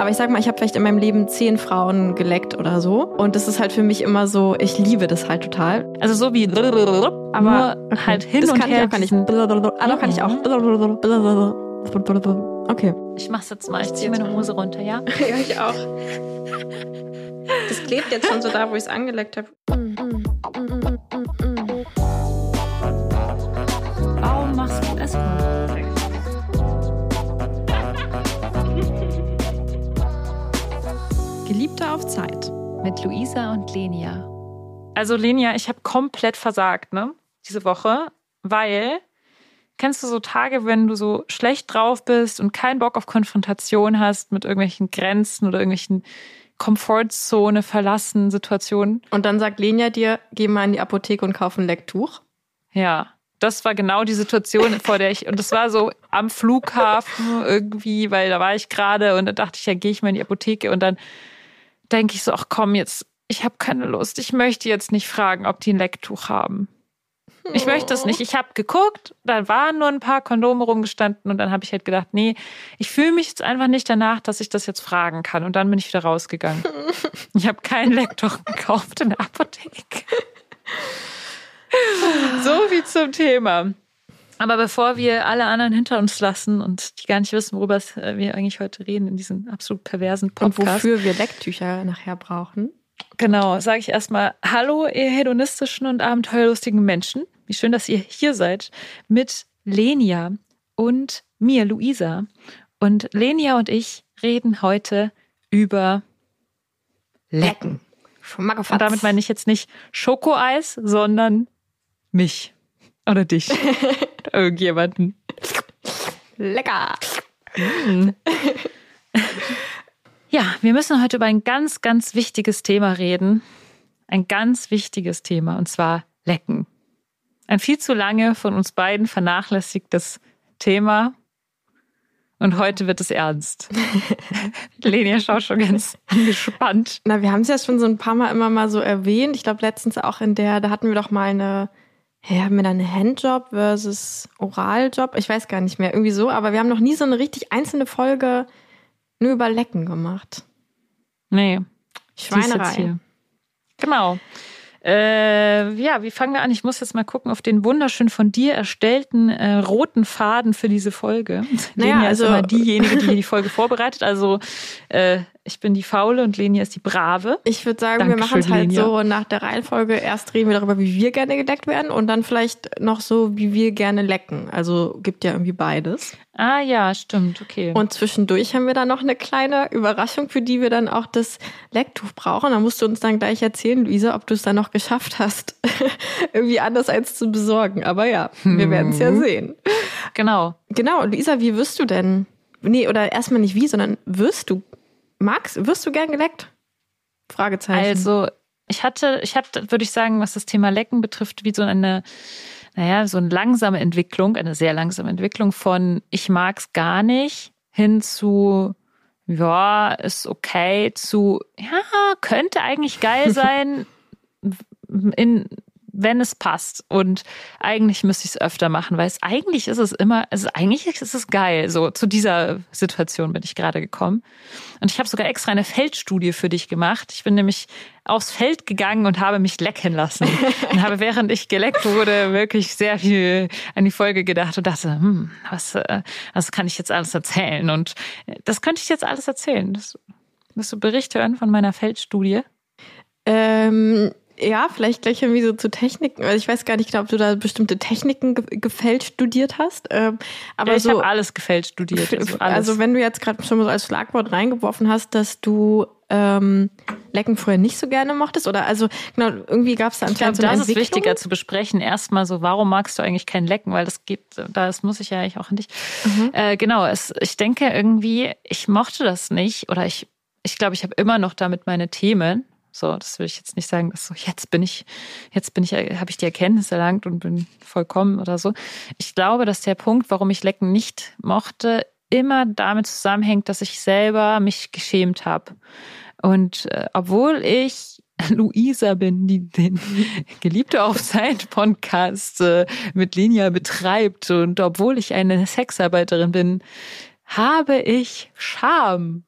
Aber ich sag mal, ich habe vielleicht in meinem Leben zehn Frauen geleckt oder so. Und das ist halt für mich immer so, ich liebe das halt total. Also so wie aber nur halt hin das und kann her. ich auch gar nicht. Ah, doch kann ich auch. Okay. Ich mach's jetzt mal. Ich ziehe meine Hose runter, ja? Ja, ich auch. Das klebt jetzt schon so da, wo ich es angeleckt habe. Geliebte auf Zeit. Mit Luisa und Lenia. Also Lenia, ich habe komplett versagt, ne? Diese Woche, weil kennst du so Tage, wenn du so schlecht drauf bist und keinen Bock auf Konfrontation hast mit irgendwelchen Grenzen oder irgendwelchen Komfortzone verlassen Situationen? Und dann sagt Lenia dir, geh mal in die Apotheke und kauf ein Lecktuch. Ja, das war genau die Situation, vor der ich, und das war so am Flughafen irgendwie, weil da war ich gerade und da dachte ich, ja, gehe ich mal in die Apotheke und dann denke ich so, ach komm, jetzt, ich habe keine Lust, ich möchte jetzt nicht fragen, ob die ein Lecktuch haben. Ich möchte es nicht. Ich habe geguckt, da waren nur ein paar Kondome rumgestanden und dann habe ich halt gedacht, nee, ich fühle mich jetzt einfach nicht danach, dass ich das jetzt fragen kann. Und dann bin ich wieder rausgegangen. Ich habe kein Lecktuch gekauft in der Apotheke. So wie zum Thema. Aber bevor wir alle anderen hinter uns lassen und die gar nicht wissen, worüber wir eigentlich heute reden, in diesem absolut perversen Podcast. Und wofür wir Lecktücher nachher brauchen. Genau, sage ich erstmal Hallo, ihr hedonistischen und abenteuerlustigen Menschen. Wie schön, dass ihr hier seid mit Lenia und mir, Luisa. Und Lenia und ich reden heute über Lecken. Schmackofatz. Und damit meine ich jetzt nicht Schokoeis, sondern mich. Oder dich. Irgendjemanden. Lecker. Ja, wir müssen heute über ein ganz, ganz wichtiges Thema reden. Ein ganz wichtiges Thema, und zwar Lecken. Ein viel zu lange von uns beiden vernachlässigtes Thema. Und heute wird es ernst. Lenia schaut schon ganz gespannt. Na, wir haben es ja schon so ein paar Mal immer mal so erwähnt. Ich glaube, letztens auch in der, da hatten wir doch mal eine, ja, haben wir da einen Handjob versus Oraljob? Ich weiß gar nicht mehr, irgendwie so. Aber wir haben noch nie so eine richtig einzelne Folge nur über Lecken gemacht. Nee. Schweinerei. Genau. Äh, ja, wie fangen wir an? Ich muss jetzt mal gucken auf den wunderschön von dir erstellten äh, roten Faden für diese Folge. Naja, Lenia also- ist immer diejenige, die die Folge vorbereitet. Also äh, ich bin die Faule und Lenia ist die Brave. Ich würde sagen, wir Dankeschön, machen es halt Lenia. so nach der Reihenfolge. Erst reden wir darüber, wie wir gerne gedeckt werden und dann vielleicht noch so, wie wir gerne lecken. Also gibt ja irgendwie beides. Ah ja, stimmt, okay. Und zwischendurch haben wir dann noch eine kleine Überraschung, für die wir dann auch das Lecktuch brauchen. Da musst du uns dann gleich erzählen, Luisa, ob du es dann noch geschafft hast, irgendwie anders eins zu besorgen. Aber ja, wir werden es ja sehen. genau. Genau, Luisa, wie wirst du denn? Nee, oder erstmal nicht wie, sondern wirst du, magst, wirst du gern geleckt? Fragezeichen. Also, ich hatte, ich hatte, würde ich sagen, was das Thema Lecken betrifft, wie so eine, naja, so eine langsame Entwicklung, eine sehr langsame Entwicklung von ich mag's gar nicht hin zu ja, ist okay, zu ja, könnte eigentlich geil sein, in wenn es passt. Und eigentlich müsste ich es öfter machen, weil es eigentlich ist es immer, also eigentlich ist es geil. So zu dieser Situation bin ich gerade gekommen. Und ich habe sogar extra eine Feldstudie für dich gemacht. Ich bin nämlich aufs Feld gegangen und habe mich lecken lassen. und habe, während ich geleckt wurde, wirklich sehr viel an die Folge gedacht und dachte, hm, was, äh, was kann ich jetzt alles erzählen? Und das könnte ich jetzt alles erzählen. Das, willst du Bericht hören von meiner Feldstudie? Ähm, ja, vielleicht gleich irgendwie so zu Techniken. Also ich weiß gar nicht genau, ob du da bestimmte Techniken ge gefällt studiert hast. Ähm, aber ja, ich so, habe alles gefällt studiert. Also, also wenn du jetzt gerade schon mal so als Schlagwort reingeworfen hast, dass du ähm, Lecken früher nicht so gerne mochtest, oder also genau, irgendwie gab es da ich glaube, anscheinend so das ist wichtiger zu besprechen. Erstmal so, warum magst du eigentlich kein Lecken? Weil das geht, das muss ich ja eigentlich auch an dich. Mhm. Äh, genau, es, ich denke irgendwie, ich mochte das nicht oder ich, ich glaube, ich habe immer noch damit meine Themen. So, das will ich jetzt nicht sagen, dass so jetzt bin ich, jetzt bin ich, habe ich die Erkenntnis erlangt und bin vollkommen oder so. Ich glaube, dass der Punkt, warum ich Lecken nicht mochte, immer damit zusammenhängt, dass ich selber mich geschämt habe. Und äh, obwohl ich Luisa bin, die den Geliebte auf Podcast äh, mit Linia betreibt und obwohl ich eine Sexarbeiterin bin, habe ich Scham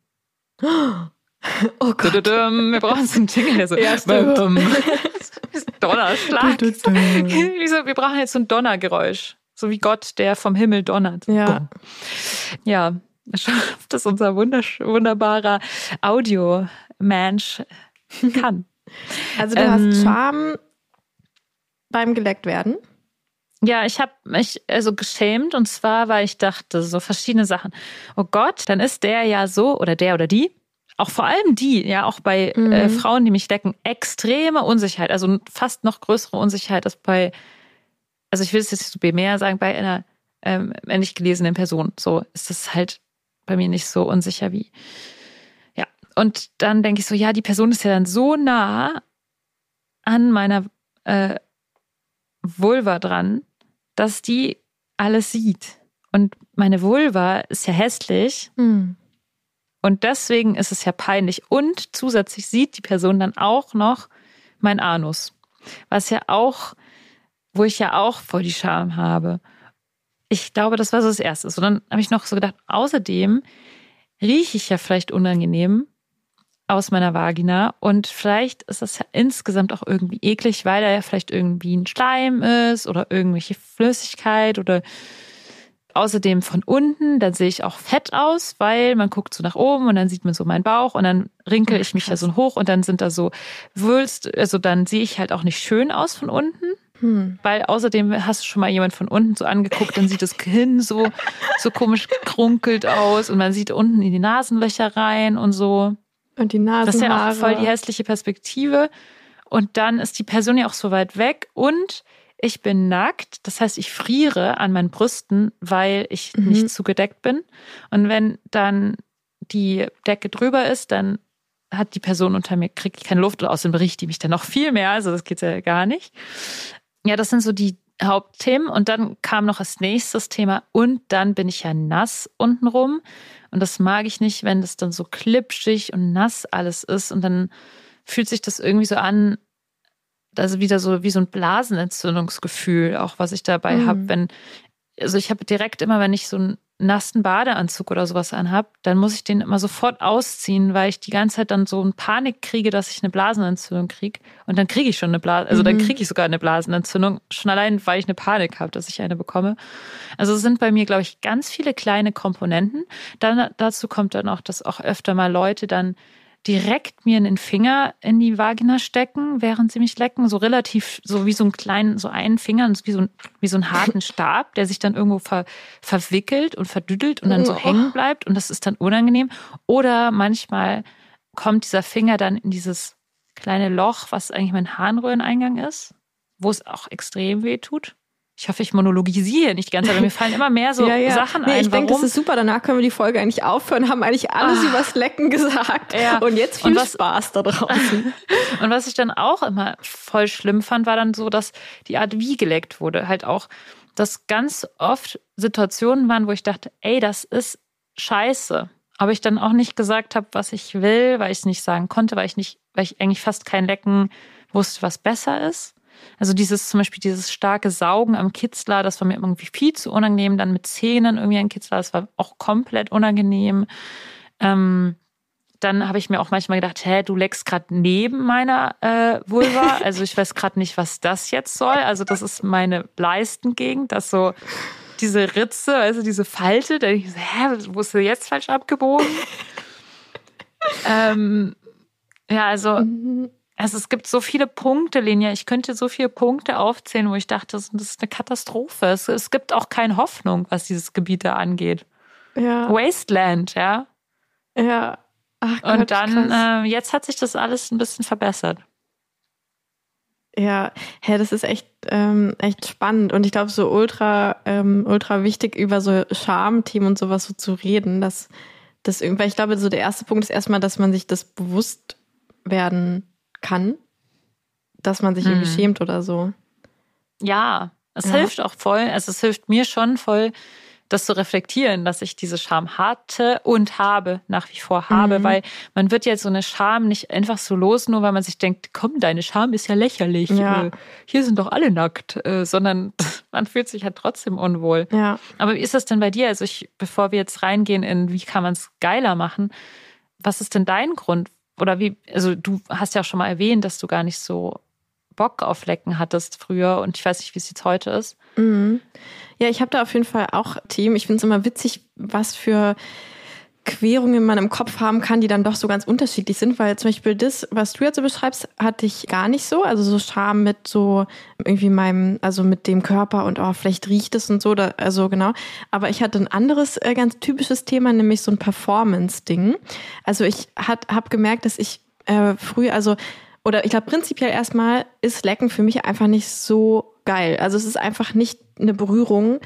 Oh Gott. Wir brauchen so einen Jingle, so. Ja, Donnerschlag. wir brauchen jetzt so ein Donnergeräusch. So wie Gott, der vom Himmel donnert. Ja. Ja, das unser wunderbarer Audio-Mensch kann. Also du ähm, hast Charme beim geleckt werden? Ja, ich habe mich also geschämt und zwar, weil ich dachte, so verschiedene Sachen. Oh Gott, dann ist der ja so oder der oder die, auch vor allem die, ja, auch bei äh, mhm. äh, Frauen, die mich decken, extreme Unsicherheit, also fast noch größere Unsicherheit als bei, also ich will es jetzt so mehr sagen, bei einer ähm, männlich gelesenen Person. So ist es halt bei mir nicht so unsicher wie. Ja, und dann denke ich so, ja, die Person ist ja dann so nah an meiner äh, Vulva dran, dass die alles sieht. Und meine Vulva ist ja hässlich. Mhm. Und deswegen ist es ja peinlich. Und zusätzlich sieht die Person dann auch noch mein Anus. Was ja auch, wo ich ja auch voll die Scham habe. Ich glaube, das war so das Erste. Und dann habe ich noch so gedacht, außerdem rieche ich ja vielleicht unangenehm aus meiner Vagina und vielleicht ist das ja insgesamt auch irgendwie eklig, weil da ja vielleicht irgendwie ein Schleim ist oder irgendwelche Flüssigkeit oder außerdem von unten, dann sehe ich auch fett aus, weil man guckt so nach oben und dann sieht man so meinen Bauch und dann rinkel ich mich da so hoch und dann sind da so Wülst, also dann sehe ich halt auch nicht schön aus von unten. Hm. Weil außerdem hast du schon mal jemand von unten so angeguckt, dann sieht das Kinn so, so komisch gekrunkelt aus und man sieht unten in die Nasenlöcher rein und so. Und die Nasenhaare. Das ist ja auch voll die hässliche Perspektive. Und dann ist die Person ja auch so weit weg und ich bin nackt. Das heißt, ich friere an meinen Brüsten, weil ich mhm. nicht zugedeckt bin. Und wenn dann die Decke drüber ist, dann hat die Person unter mir, kriegt keine Luft und außerdem berichtet die mich dann noch viel mehr. Also das geht ja gar nicht. Ja, das sind so die Hauptthemen. Und dann kam noch als nächstes Thema und dann bin ich ja nass untenrum. Und das mag ich nicht, wenn das dann so klipschig und nass alles ist. Und dann fühlt sich das irgendwie so an, also wieder so wie so ein Blasenentzündungsgefühl, auch was ich dabei mhm. habe, wenn, also ich habe direkt immer, wenn ich so einen nassen Badeanzug oder sowas anhab, dann muss ich den immer sofort ausziehen, weil ich die ganze Zeit dann so eine Panik kriege, dass ich eine Blasenentzündung kriege. Und dann kriege ich schon eine Blase, also mhm. dann kriege ich sogar eine Blasenentzündung, schon allein, weil ich eine Panik habe, dass ich eine bekomme. Also es sind bei mir, glaube ich, ganz viele kleine Komponenten. Dann dazu kommt dann auch, dass auch öfter mal Leute dann direkt mir einen Finger in die Vagina stecken, während sie mich lecken, so relativ, so wie so einen kleinen, so einen Finger, wie so, ein, wie so einen harten Stab, der sich dann irgendwo ver, verwickelt und verdüdelt und dann so oh. hängen bleibt und das ist dann unangenehm. Oder manchmal kommt dieser Finger dann in dieses kleine Loch, was eigentlich mein Harnröhreneingang ist, wo es auch extrem weh tut ich hoffe, ich monologisiere nicht ganz, aber mir fallen immer mehr so ja, ja. Sachen nee, ein. Ich denke, das ist super. Danach können wir die Folge eigentlich aufhören, haben eigentlich alles ah. übers Lecken gesagt. Ja. Und jetzt viel und was, Spaß da draußen. und was ich dann auch immer voll schlimm fand, war dann so, dass die Art, wie geleckt wurde, halt auch, dass ganz oft Situationen waren, wo ich dachte, ey, das ist scheiße. Aber ich dann auch nicht gesagt habe, was ich will, weil ich es nicht sagen konnte, weil ich nicht, weil ich eigentlich fast kein Lecken wusste, was besser ist. Also dieses zum Beispiel dieses starke Saugen am Kitzler, das war mir irgendwie viel zu unangenehm. Dann mit Zähnen irgendwie ein Kitzler, das war auch komplett unangenehm. Ähm, dann habe ich mir auch manchmal gedacht, hä, du leckst gerade neben meiner äh, Vulva. Also ich weiß gerade nicht, was das jetzt soll. Also das ist meine Leistengegend, das so diese Ritze, also diese Falte, da ich so, hä, wo ist du jetzt falsch abgebogen? ähm, ja, also mhm. Also es gibt so viele Punkte, Linia. Ich könnte so viele Punkte aufzählen, wo ich dachte, das ist eine Katastrophe. Es, es gibt auch keine Hoffnung, was dieses Gebiet da angeht. Ja. Wasteland, ja. Ja. Ach Gott, Und dann, äh, jetzt hat sich das alles ein bisschen verbessert. Ja, hey, das ist echt, ähm, echt spannend und ich glaube, so ultra, ähm, ultra wichtig, über so Schamthemen und sowas so zu reden, dass das irgendwie, ich glaube, so der erste Punkt ist erstmal, dass man sich das bewusst werden kann, dass man sich mhm. irgendwie schämt oder so. Ja, es ja. hilft auch voll. Also es hilft mir schon voll, das zu reflektieren, dass ich diese Scham hatte und habe, nach wie vor habe, mhm. weil man wird jetzt so eine Scham nicht einfach so los, nur weil man sich denkt, komm, deine Scham ist ja lächerlich, ja. Äh, hier sind doch alle nackt, äh, sondern man fühlt sich halt trotzdem unwohl. Ja. Aber wie ist das denn bei dir? Also ich, bevor wir jetzt reingehen in, wie kann man es geiler machen, was ist denn dein Grund? Oder wie, also du hast ja auch schon mal erwähnt, dass du gar nicht so Bock auf Lecken hattest früher und ich weiß nicht, wie es jetzt heute ist. Mhm. Ja, ich habe da auf jeden Fall auch Themen. Ich finde es immer witzig, was für Querungen man im Kopf haben kann, die dann doch so ganz unterschiedlich sind, weil zum Beispiel das, was du jetzt so beschreibst, hatte ich gar nicht so. Also so Scham mit so irgendwie meinem, also mit dem Körper und oh, vielleicht riecht es und so, da, also genau. Aber ich hatte ein anderes äh, ganz typisches Thema, nämlich so ein Performance-Ding. Also ich habe gemerkt, dass ich äh, früh, also oder ich glaube prinzipiell erstmal ist Lecken für mich einfach nicht so geil. Also es ist einfach nicht eine Berührung,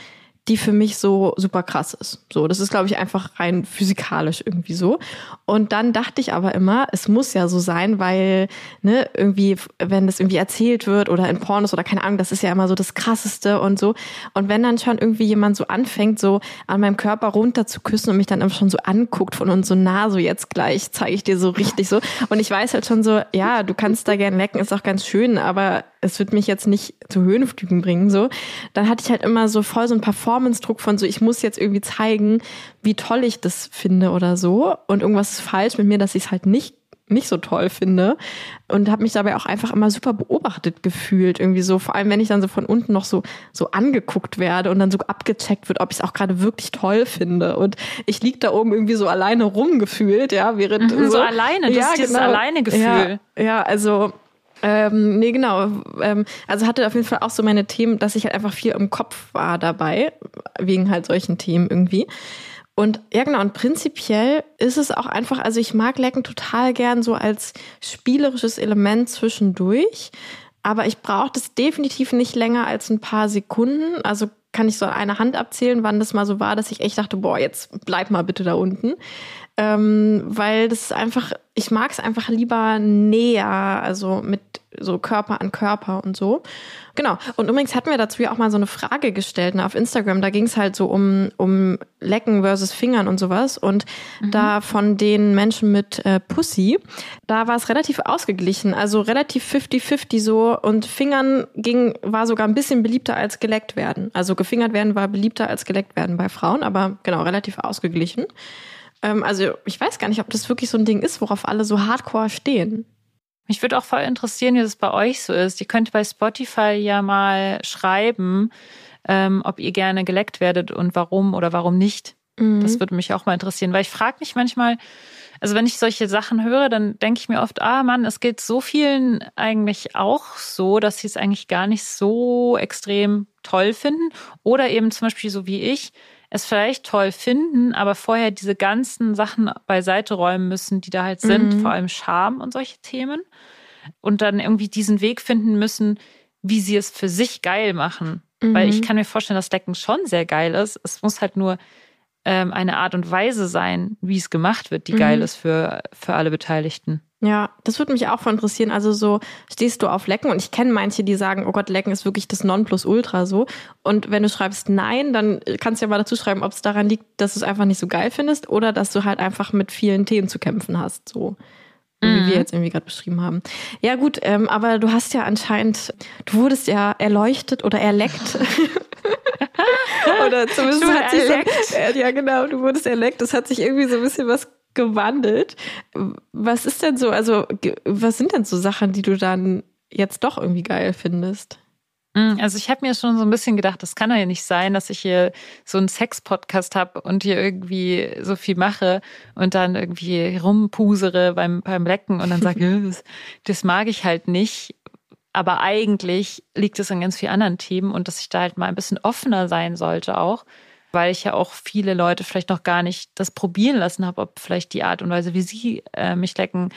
die für mich so super krass ist. So, das ist, glaube ich, einfach rein physikalisch irgendwie so. Und dann dachte ich aber immer, es muss ja so sein, weil, ne, irgendwie, wenn das irgendwie erzählt wird oder in Pornos oder keine Ahnung, das ist ja immer so das Krasseste und so. Und wenn dann schon irgendwie jemand so anfängt, so an meinem Körper runter zu küssen und mich dann immer schon so anguckt von uns so nah, so jetzt gleich zeige ich dir so richtig so. Und ich weiß halt schon so, ja, du kannst da gern lecken, ist auch ganz schön, aber es wird mich jetzt nicht zu Höhenflügen bringen, so. Dann hatte ich halt immer so voll so ein Performance-Druck von so, ich muss jetzt irgendwie zeigen, wie toll ich das finde oder so. Und irgendwas ist falsch mit mir, dass ich es halt nicht nicht so toll finde und habe mich dabei auch einfach immer super beobachtet gefühlt irgendwie so vor allem wenn ich dann so von unten noch so so angeguckt werde und dann so abgecheckt wird ob ich es auch gerade wirklich toll finde und ich lieg da oben irgendwie so alleine rumgefühlt ja während mhm, so, so alleine das ja, ist genau, alleine Gefühl ja, ja also ähm, nee, genau. Ähm, also hatte auf jeden Fall auch so meine Themen, dass ich halt einfach viel im Kopf war dabei, wegen halt solchen Themen irgendwie. Und ja, genau, und prinzipiell ist es auch einfach, also ich mag Lecken total gern so als spielerisches Element zwischendurch, aber ich brauche das definitiv nicht länger als ein paar Sekunden. Also kann ich so an einer Hand abzählen, wann das mal so war, dass ich echt dachte, boah, jetzt bleib mal bitte da unten ähm, weil das einfach, ich mag es einfach lieber näher, also mit so Körper an Körper und so. Genau. Und übrigens hatten wir dazu ja auch mal so eine Frage gestellt ne, auf Instagram. Da ging es halt so um, um Lecken versus Fingern und sowas. Und mhm. da von den Menschen mit äh, Pussy, da war es relativ ausgeglichen. Also relativ 50-50 so. Und Fingern ging, war sogar ein bisschen beliebter als geleckt werden. Also gefingert werden war beliebter als geleckt werden bei Frauen, aber genau, relativ ausgeglichen. Ähm, also ich weiß gar nicht, ob das wirklich so ein Ding ist, worauf alle so hardcore stehen. Mich würde auch voll interessieren, wie das bei euch so ist. Ihr könnt bei Spotify ja mal schreiben, ähm, ob ihr gerne geleckt werdet und warum oder warum nicht. Mhm. Das würde mich auch mal interessieren, weil ich frage mich manchmal, also wenn ich solche Sachen höre, dann denke ich mir oft, ah Mann, es geht so vielen eigentlich auch so, dass sie es eigentlich gar nicht so extrem toll finden. Oder eben zum Beispiel so wie ich, es vielleicht toll finden, aber vorher diese ganzen Sachen beiseite räumen müssen, die da halt sind, mhm. vor allem Scham und solche Themen. Und dann irgendwie diesen Weg finden müssen, wie sie es für sich geil machen. Mhm. Weil ich mhm. kann mir vorstellen, dass Decken schon sehr geil ist. Es muss halt nur ähm, eine Art und Weise sein, wie es gemacht wird, die mhm. geil ist für, für alle Beteiligten. Ja, das würde mich auch voll interessieren. Also so stehst du auf Lecken und ich kenne manche, die sagen, oh Gott, Lecken ist wirklich das Nonplusultra so. Und wenn du schreibst nein, dann kannst du ja mal dazu schreiben, ob es daran liegt, dass du es einfach nicht so geil findest oder dass du halt einfach mit vielen Themen zu kämpfen hast. So wie mhm. wir jetzt irgendwie gerade beschrieben haben. Ja gut, ähm, aber du hast ja anscheinend, du wurdest ja erleuchtet oder erleckt. oder zumindest hat sich äh, ja genau, du wurdest erleckt. Das hat sich irgendwie so ein bisschen was gewandelt. Was ist denn so, also was sind denn so Sachen, die du dann jetzt doch irgendwie geil findest? Mm, also ich habe mir schon so ein bisschen gedacht, das kann ja nicht sein, dass ich hier so einen Sex-Podcast habe und hier irgendwie so viel mache und dann irgendwie rumpusere beim, beim Lecken und dann sage, das, das mag ich halt nicht. Aber eigentlich liegt es an ganz vielen anderen Themen und dass ich da halt mal ein bisschen offener sein sollte auch weil ich ja auch viele Leute vielleicht noch gar nicht das probieren lassen habe, ob vielleicht die Art und Weise, wie sie äh, mich lecken,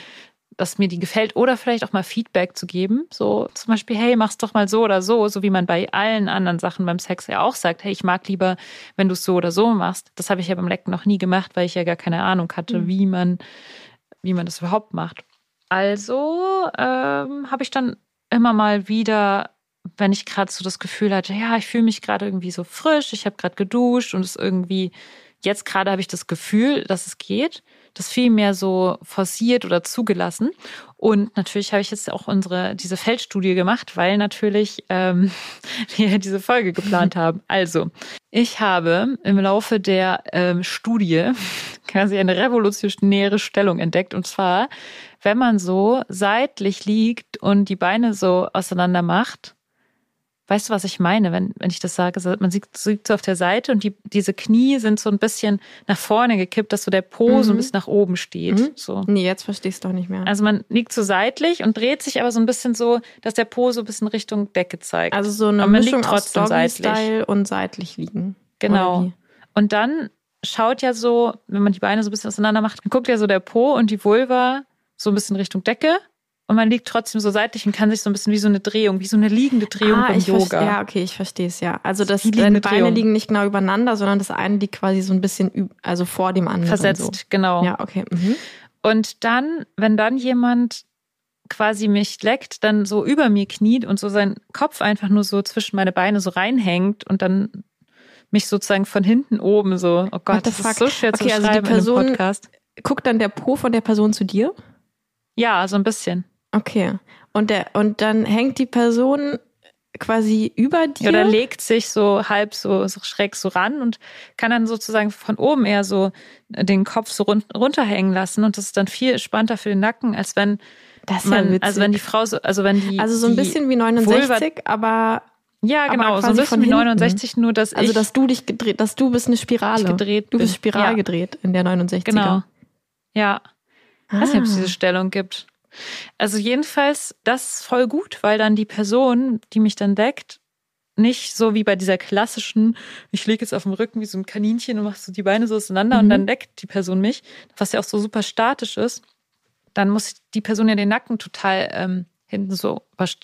dass mir die gefällt oder vielleicht auch mal Feedback zu geben. So zum Beispiel, hey, mach's doch mal so oder so, so wie man bei allen anderen Sachen beim Sex ja auch sagt, hey, ich mag lieber, wenn du es so oder so machst. Das habe ich ja beim Lecken noch nie gemacht, weil ich ja gar keine Ahnung hatte, mhm. wie man, wie man das überhaupt macht. Also ähm, habe ich dann immer mal wieder wenn ich gerade so das Gefühl hatte, ja, ich fühle mich gerade irgendwie so frisch, ich habe gerade geduscht und es irgendwie, jetzt gerade habe ich das Gefühl, dass es geht, das viel mehr so forciert oder zugelassen. Und natürlich habe ich jetzt auch unsere diese Feldstudie gemacht, weil natürlich ähm, wir diese Folge geplant haben. Also ich habe im Laufe der ähm, Studie quasi eine revolutionäre Stellung entdeckt. Und zwar, wenn man so seitlich liegt und die Beine so auseinander macht, Weißt du, was ich meine, wenn, wenn ich das sage? Man sieht, sieht so auf der Seite und die, diese Knie sind so ein bisschen nach vorne gekippt, dass so der Po mhm. so ein mhm. bisschen nach oben steht. Mhm. So. Nee, jetzt verstehe ich es doch nicht mehr. Also man liegt so seitlich und dreht sich aber so ein bisschen so, dass der Po so ein bisschen Richtung Decke zeigt. Also so eine aber man Mischung liegt trotzdem aus seitlich. und seitlich liegen. Genau. Und dann schaut ja so, wenn man die Beine so ein bisschen auseinander macht, dann guckt ja so der Po und die Vulva so ein bisschen Richtung Decke und man liegt trotzdem so seitlich und kann sich so ein bisschen wie so eine Drehung, wie so eine liegende Drehung ah, beim Yoga. Ja, okay, ich verstehe es ja. Also das, deine Beine Drehung. liegen nicht genau übereinander, sondern das eine liegt quasi so ein bisschen also vor dem anderen. Versetzt, so. genau. Ja, okay. Mhm. Und dann, wenn dann jemand quasi mich leckt, dann so über mir kniet und so sein Kopf einfach nur so zwischen meine Beine so reinhängt und dann mich sozusagen von hinten oben so, oh Gott, das ist so schwer okay, zu also schreiben die Person. Guckt dann der Po von der Person zu dir? Ja, so ein bisschen. Okay. Und der, und dann hängt die Person quasi über dir. Oder legt sich so halb so, so schräg so ran und kann dann sozusagen von oben eher so den Kopf so run runterhängen lassen. Und das ist dann viel spannender für den Nacken, als wenn das ist man, ja also wenn die Frau so, also wenn die. Also so ein bisschen wie 69, Vulva, aber. Ja, genau, so ein bisschen wie 69, nur dass Also, dass du dich gedreht, dass du bist eine Spirale. Gedreht du bist Spiral ja. gedreht in der 69er. Genau. Ja. Ah. weiß nicht, ob es diese Stellung gibt. Also jedenfalls, das ist voll gut, weil dann die Person, die mich dann deckt, nicht so wie bei dieser klassischen, ich lege jetzt auf dem Rücken wie so ein Kaninchen und mach so die Beine so auseinander mhm. und dann deckt die Person mich, was ja auch so super statisch ist. Dann muss die Person ja den Nacken total ähm, hinten so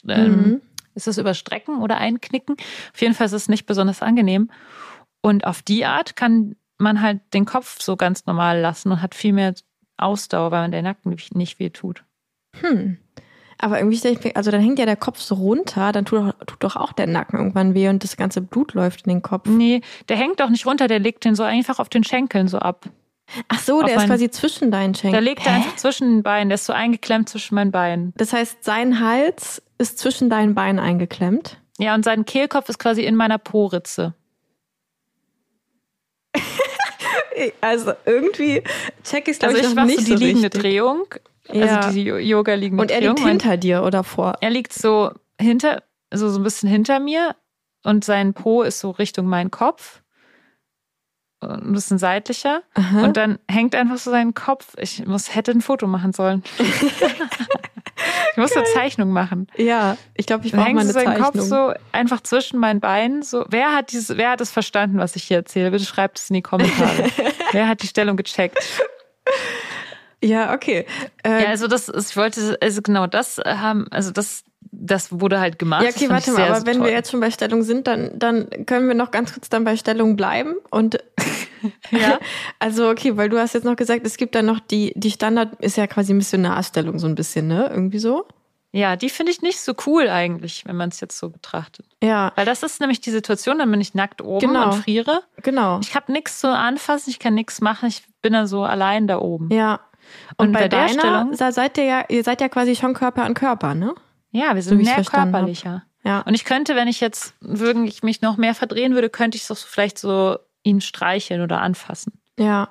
ähm, mhm. ist das überstrecken oder einknicken. Auf jeden Fall ist es nicht besonders angenehm. Und auf die Art kann man halt den Kopf so ganz normal lassen und hat viel mehr Ausdauer, weil man der Nacken nicht weh tut. Hm. Aber irgendwie also dann hängt ja der Kopf so runter, dann tut doch, tut doch auch der Nacken irgendwann weh und das ganze Blut läuft in den Kopf. Nee, der hängt doch nicht runter, der legt den so einfach auf den Schenkeln so ab. Ach so, der ist quasi zwischen deinen Schenkeln. Der legt er einfach zwischen den Beinen, der ist so eingeklemmt zwischen meinen Beinen. Das heißt, sein Hals ist zwischen deinen Beinen eingeklemmt? Ja, und sein Kehlkopf ist quasi in meiner Poritze. also irgendwie check ich glaube also ich, ich noch nicht so die liegende richtig. Drehung ja. Also diese Yoga liegen Und er liegt hinter dir oder vor? Er liegt so hinter, also so ein bisschen hinter mir und sein Po ist so Richtung mein Kopf. Ein bisschen seitlicher. Aha. Und dann hängt einfach so sein Kopf. Ich muss, hätte ein Foto machen sollen. ich muss eine Zeichnung machen. Ja, ich glaube, ich brauche mal eine so Zeichnung. Kopf so einfach zwischen meinen Beinen. So, wer hat dieses, wer hat es verstanden, was ich hier erzähle? Bitte schreibt es in die Kommentare. wer hat die Stellung gecheckt? Ja, okay. Äh, ja, also das, ich wollte, also genau das haben, also das, das wurde halt gemacht. Ja, okay, warte mal, aber wenn toll. wir jetzt schon bei Stellung sind, dann, dann können wir noch ganz kurz dann bei Stellung bleiben und ja, also okay, weil du hast jetzt noch gesagt, es gibt dann noch die, die Standard ist ja quasi Missionarstellung so ein bisschen, ne? Irgendwie so. Ja, die finde ich nicht so cool eigentlich, wenn man es jetzt so betrachtet. Ja. Weil das ist nämlich die Situation, dann bin ich nackt oben genau. und friere. Genau. Ich habe nichts zu anfassen, ich kann nichts machen, ich bin dann so allein da oben. Ja. Und, und bei, bei der Stellung, seid ihr ja, ihr seid ja quasi schon Körper an Körper, ne? Ja, wir sind so, mehr körperlicher. Hab. Ja. Und ich könnte, wenn ich jetzt wirklich mich noch mehr verdrehen würde, könnte ich so vielleicht so ihn streicheln oder anfassen. Ja.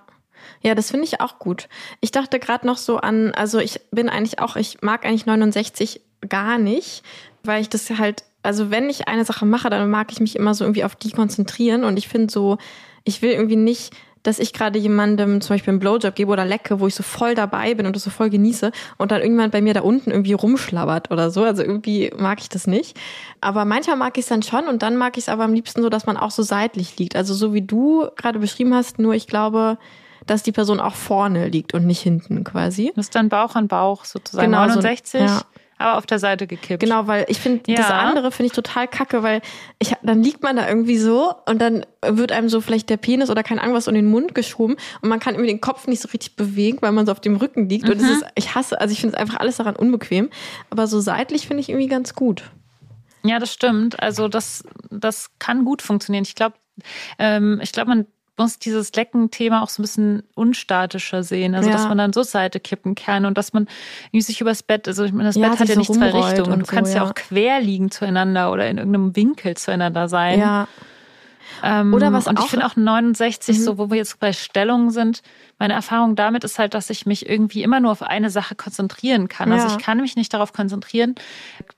Ja, das finde ich auch gut. Ich dachte gerade noch so an, also ich bin eigentlich auch, ich mag eigentlich 69 gar nicht, weil ich das halt, also wenn ich eine Sache mache, dann mag ich mich immer so irgendwie auf die konzentrieren und ich finde so, ich will irgendwie nicht dass ich gerade jemandem zum Beispiel einen Blowjob gebe oder lecke, wo ich so voll dabei bin und das so voll genieße und dann irgendwann bei mir da unten irgendwie rumschlabbert oder so. Also irgendwie mag ich das nicht. Aber manchmal mag ich es dann schon und dann mag ich es aber am liebsten so, dass man auch so seitlich liegt. Also so wie du gerade beschrieben hast, nur ich glaube, dass die Person auch vorne liegt und nicht hinten quasi. Das ist dann Bauch an Bauch sozusagen. Genau, 69. So, ja aber auf der Seite gekippt. Genau, weil ich finde, ja. das andere finde ich total kacke, weil ich, dann liegt man da irgendwie so und dann wird einem so vielleicht der Penis oder kein Ahnung was in den Mund geschoben und man kann irgendwie den Kopf nicht so richtig bewegen, weil man so auf dem Rücken liegt. Mhm. Und es ist, ich hasse, also ich finde es einfach alles daran unbequem. Aber so seitlich finde ich irgendwie ganz gut. Ja, das stimmt. Also das, das kann gut funktionieren. Ich glaube, ähm, ich glaube, man muss dieses Lecken-Thema auch so ein bisschen unstatischer sehen. Also, Ja. dass man dann so Seite kippen kann und dass man sich übers Bett, also ich meine, das Ja, Bett hat ja so nicht zwei Richtungen. und Du so, kannst ja. ja. auch quer liegen zueinander oder in irgendeinem Winkel zueinander sein. Ja, Ähm, Oder was und ich auch- finde auch 69, Mhm. so wo wir jetzt bei Stellungen sind, meine Erfahrung damit ist halt, dass ich mich irgendwie immer nur auf eine Sache konzentrieren kann. Also Ja. ich kann mich nicht darauf konzentrieren,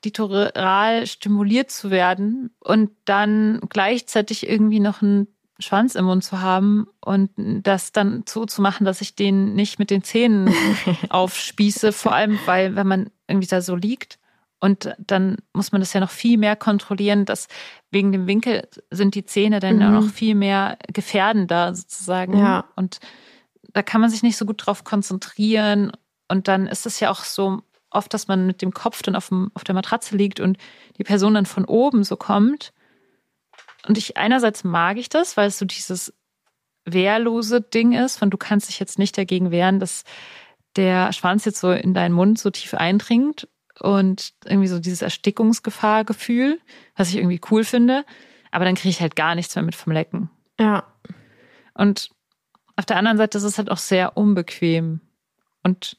klitoral stimuliert zu werden und dann gleichzeitig irgendwie noch einen Schwanz im Mund zu haben und das dann so zu machen, dass ich den nicht mit den Zähnen aufspieße. Vor allem, weil wenn man irgendwie da so liegt und dann muss man das ja noch viel mehr kontrollieren, dass wegen dem Winkel sind die Zähne dann ja Mhm. noch viel mehr gefährdender sozusagen. Ja. Und da kann man sich nicht so gut drauf konzentrieren. Und dann ist es ja auch so oft, dass man mit dem Kopf dann auf, dem, auf der Matratze liegt und die Person dann von oben so kommt. Und ich einerseits mag ich das, weil es so dieses wehrlose Ding ist, von du kannst dich jetzt nicht dagegen wehren, dass der Schwanz jetzt so in deinen Mund so tief eindringt und irgendwie so dieses Erstickungsgefahrgefühl, was ich irgendwie cool finde. Aber dann kriege ich halt gar nichts mehr mit vom Lecken. ja. Und auf der anderen Seite ist es halt auch sehr unbequem. Und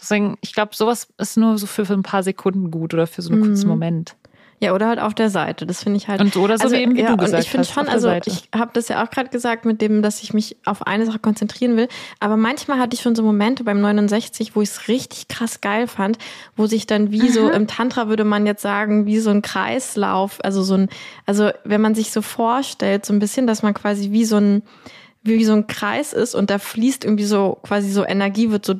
deswegen, ich glaube, sowas ist nur so für, für ein paar Sekunden gut oder für so einen kurzen Mhm. Moment. Ja, oder halt auf der Seite. Das finde ich halt. Und so oder so wie eben, wie ja, du und gesagt ich finde schon, also Seite. ich habe das ja auch gerade gesagt mit dem, dass ich mich auf eine Sache konzentrieren will. Aber manchmal hatte ich schon so Momente beim 69, wo ich es richtig krass geil fand, wo sich dann wie so Mhm. im Tantra würde man jetzt sagen, wie so ein Kreislauf, also so ein, also wenn man sich so vorstellt, so ein bisschen, dass man quasi wie so ein wie so ein Kreis ist und da fließt irgendwie so quasi so Energie wird so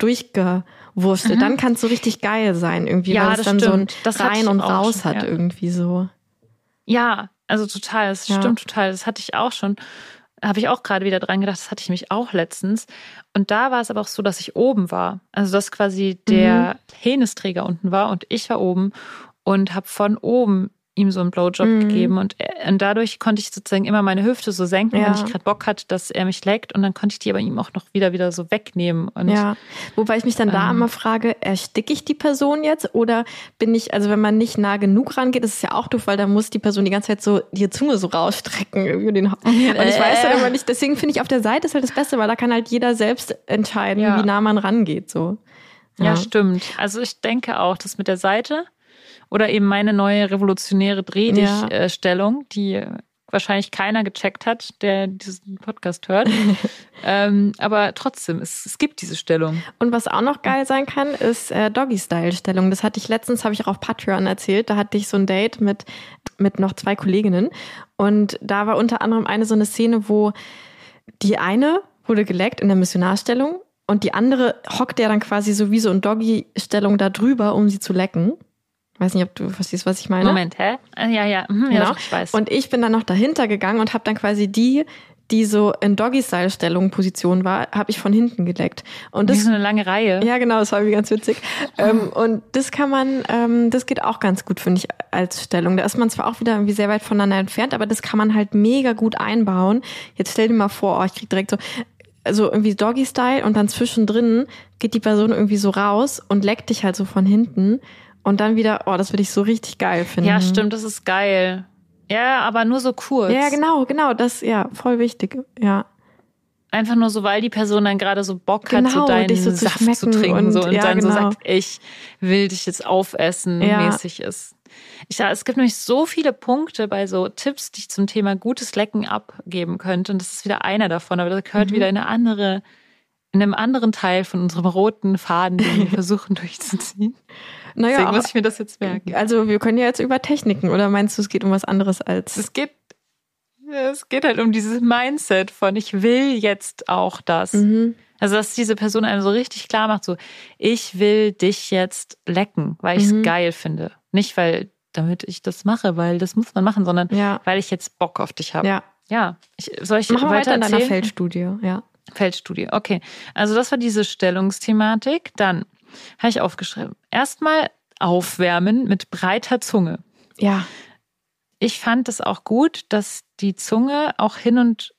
durchgewurschtelt, dann kann es so richtig geil sein irgendwie, Mhm. Ja, weil es dann so ein stimmt. Das rein und raus schon, hat ja. irgendwie so. Ja, also total, das Ja. stimmt total. Das hatte ich auch schon. Habe ich auch gerade wieder dran gedacht, das hatte ich mich auch letztens. Und da war es aber auch so, dass ich oben war. Also dass quasi der Penisträger unten war und ich war oben und habe von oben ihm so einen Blowjob Mhm. gegeben und, er- und dadurch konnte ich sozusagen immer meine Hüfte so senken, Ja. wenn ich gerade Bock hatte, dass er mich leckt und dann konnte ich die aber ihm auch noch wieder wieder so wegnehmen und Ja, wobei ich mich dann da Ähm. immer frage, ersticke ich die Person jetzt oder bin ich, also wenn man nicht nah genug rangeht, ist es ja auch doof, weil dann muss die Person die ganze Zeit so die Zunge so rausstrecken. Irgendwie den, und ich weiß dann immer nicht, deswegen finde ich auf der Seite ist halt das Beste, weil da kann halt jeder selbst entscheiden, Ja. wie nah man rangeht. So. Ja, stimmt. Also ich denke auch, das mit der Seite oder eben meine neue revolutionäre Dreh Ja. dich Stellung, die wahrscheinlich keiner gecheckt hat, der diesen Podcast hört. ähm, aber trotzdem, es, es gibt diese Stellung. Und was auch noch geil sein kann, ist äh, Doggy-Style-Stellung. Das hatte ich letztens, habe ich auch auf Patreon erzählt. Da hatte ich so ein Date mit, mit noch zwei Kolleginnen. Und da war unter anderem eine so eine Szene, wo die eine wurde geleckt in der Missionarstellung und die andere hockt ja dann quasi so wie so in Doggy-Stellung da drüber, um sie zu lecken. Weiß nicht, ob du verstehst, was ich meine. Moment, hä? Äh, Ja, ja, mhm, ja, Genau. doch, ich weiß. Und ich bin dann noch dahinter gegangen und habe dann quasi die, die so in Doggy-Style-Stellung Position war, habe ich von hinten geleckt. Und das das ist so eine lange Reihe. ja, genau, das war irgendwie ganz witzig. ähm, und das kann man, ähm, das geht auch ganz gut, finde ich, als Stellung. Da ist man zwar auch wieder irgendwie sehr weit voneinander entfernt, aber das kann man halt mega gut einbauen. Jetzt stell dir mal vor, oh, ich krieg direkt so, also irgendwie Doggy-Style und dann zwischendrin geht die Person irgendwie so raus und leckt dich halt so von hinten und dann wieder, oh, das würde ich so richtig geil finden. Ja, stimmt, das ist geil. Ja, aber nur so kurz. Ja, genau, genau, das, ja, voll wichtig, ja. Einfach nur so, weil die Person dann gerade so Bock hat, so Genau, deinen dich so zu Saft zu trinken und- so, und ja, dann so genau. sagt, ich will dich jetzt aufessen, Ja. mäßig ist. Ich, ja, es gibt nämlich so viele Punkte bei so Tipps, die ich zum Thema gutes Lecken abgeben könnte. Und das ist wieder einer davon, aber das gehört Mhm. wieder in eine andere, in einem anderen Teil von unserem roten Faden, den wir versuchen durchzuziehen. Naja, Deswegen muss ich mir das jetzt merken. also wir können ja jetzt über Techniken, oder meinst du, es geht um was anderes als. Es geht, es geht halt um dieses Mindset von ich will jetzt auch das. Mhm. Also, dass diese Person einem so richtig klar macht, so, ich will dich jetzt lecken, weil ich es Mhm. geil finde. Nicht, weil, damit ich das mache, weil das muss man machen, sondern Ja. weil ich jetzt Bock auf dich habe. Ja. Ja. Ich, soll ich Machen weiter weiter in deiner? Feldstudie, ja. Feldstudie. Okay. Also, das war diese Stellungsthematik. Dann habe ich aufgeschrieben. Erstmal aufwärmen mit breiter Zunge. Ja. Ich fand es auch gut, dass die Zunge auch hin und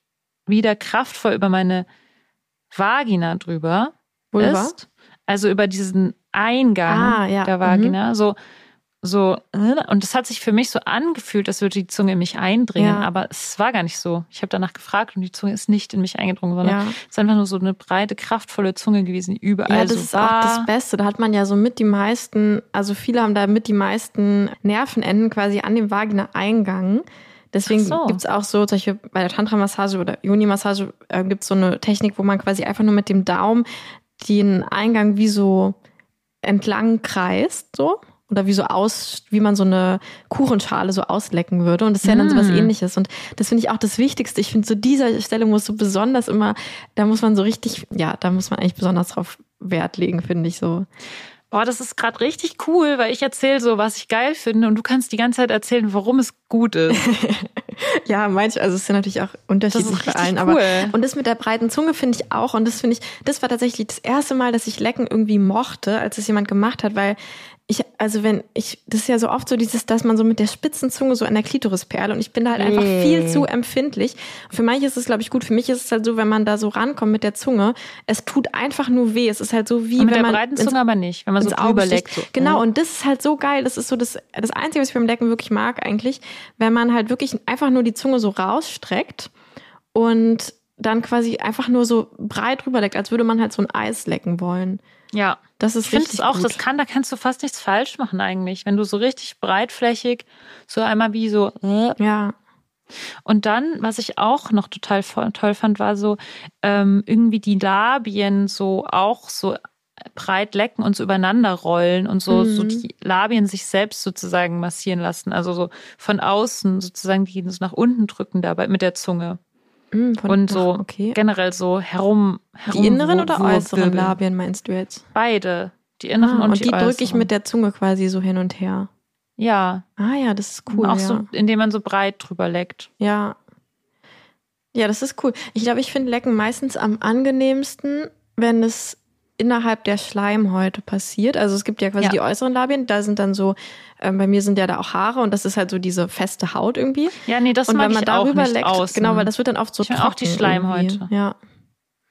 wieder kraftvoll über meine Vagina drüber Vulva? ist. Also über diesen Eingang Ah, ja. der Vagina. So, so, äh, und das hat sich für mich so angefühlt, als würde die Zunge in mich eindringen, Ja. aber es war gar nicht so. Ich habe danach gefragt und die Zunge ist nicht in mich eingedrungen, sondern Ja. es ist einfach nur so eine breite, kraftvolle Zunge gewesen, überall Ja, das so ist war. auch das Beste. Da hat man ja so mit die meisten, also viele haben da mit die meisten Nervenenden quasi an dem Vagina-Eingang. Deswegen so. gibt's auch so, zum Beispiel bei der Tantra-Massage oder Yoni-Massage äh, gibt's so eine Technik, wo man quasi einfach nur mit dem Daumen den Eingang wie so entlang kreist, so. Oder wie so aus, wie man so eine Kuchenschale so auslecken würde. Und das ist ja dann so was Mm. ähnliches. Und das finde ich auch das Wichtigste. Ich finde, so dieser Stelle muss so besonders immer, da muss man so richtig, ja, da muss man eigentlich besonders drauf Wert legen, finde ich so. Boah, das ist gerade richtig cool, weil ich erzähle so, was ich geil finde und du kannst die ganze Zeit erzählen, warum es gut ist. Ja, manch, also es ist ja natürlich auch unterschiedlich bei richtig allen, aber cool. und das mit der breiten Zunge finde ich auch und das finde ich, das war tatsächlich das erste Mal, dass ich Lecken irgendwie mochte, als es jemand gemacht hat, weil ich, also wenn ich, das ist ja so oft so dieses, dass man so mit der spitzen Zunge so an der Klitoris perle und ich bin da halt einfach Mm. viel zu empfindlich. Für manche ist es, glaube ich, gut. Für mich ist es halt so, wenn man da so rankommt mit der Zunge, es tut einfach nur weh. Es ist halt so wie, Und mit wenn der man breiten ins Zunge aber nicht, wenn man so drüber leckt. So. Genau, und das ist halt so geil. Das ist so das, das Einzige, was ich beim Lecken wirklich mag eigentlich, wenn man halt wirklich einfach nur die Zunge so rausstreckt und dann quasi einfach nur so breit drüber leckt, als würde man halt so ein Eis lecken wollen. Ja. Das ist Ich finde richtig es auch, gut. das kann, da kannst du fast nichts falsch machen eigentlich. Wenn du so richtig breitflächig, so einmal wie so. äh, ja, Und dann, was ich auch noch total toll fand, war so ähm, irgendwie die Labien so auch so breit lecken und so übereinander rollen und so, Mhm. so die Labien sich selbst sozusagen massieren lassen. Also so von außen sozusagen die so nach unten drücken dabei mit der Zunge. Mm, Und so ach, okay. generell so herum. herum Die inneren oder äußeren. Labien meinst du jetzt? Beide. Die inneren Ah, und, und die drücke ich mit der Zunge quasi so hin und her. Ja. Ah ja, das ist cool. auch ja. so, indem man so breit drüber leckt. Ja. Ja, das ist cool. Ich glaube, ich finde Lecken meistens am angenehmsten, wenn es innerhalb der Schleimhäute passiert. Also es gibt ja quasi Ja. die äußeren Labien, da sind dann so, ähm, bei mir sind ja da auch Haare und das ist halt so diese feste Haut irgendwie. Ja, nee, das und mag wenn man ich auch darüber nicht leckt, außen. genau, weil das wird dann oft so Ich trocken auch die Schleimhäute. irgendwie. Ja.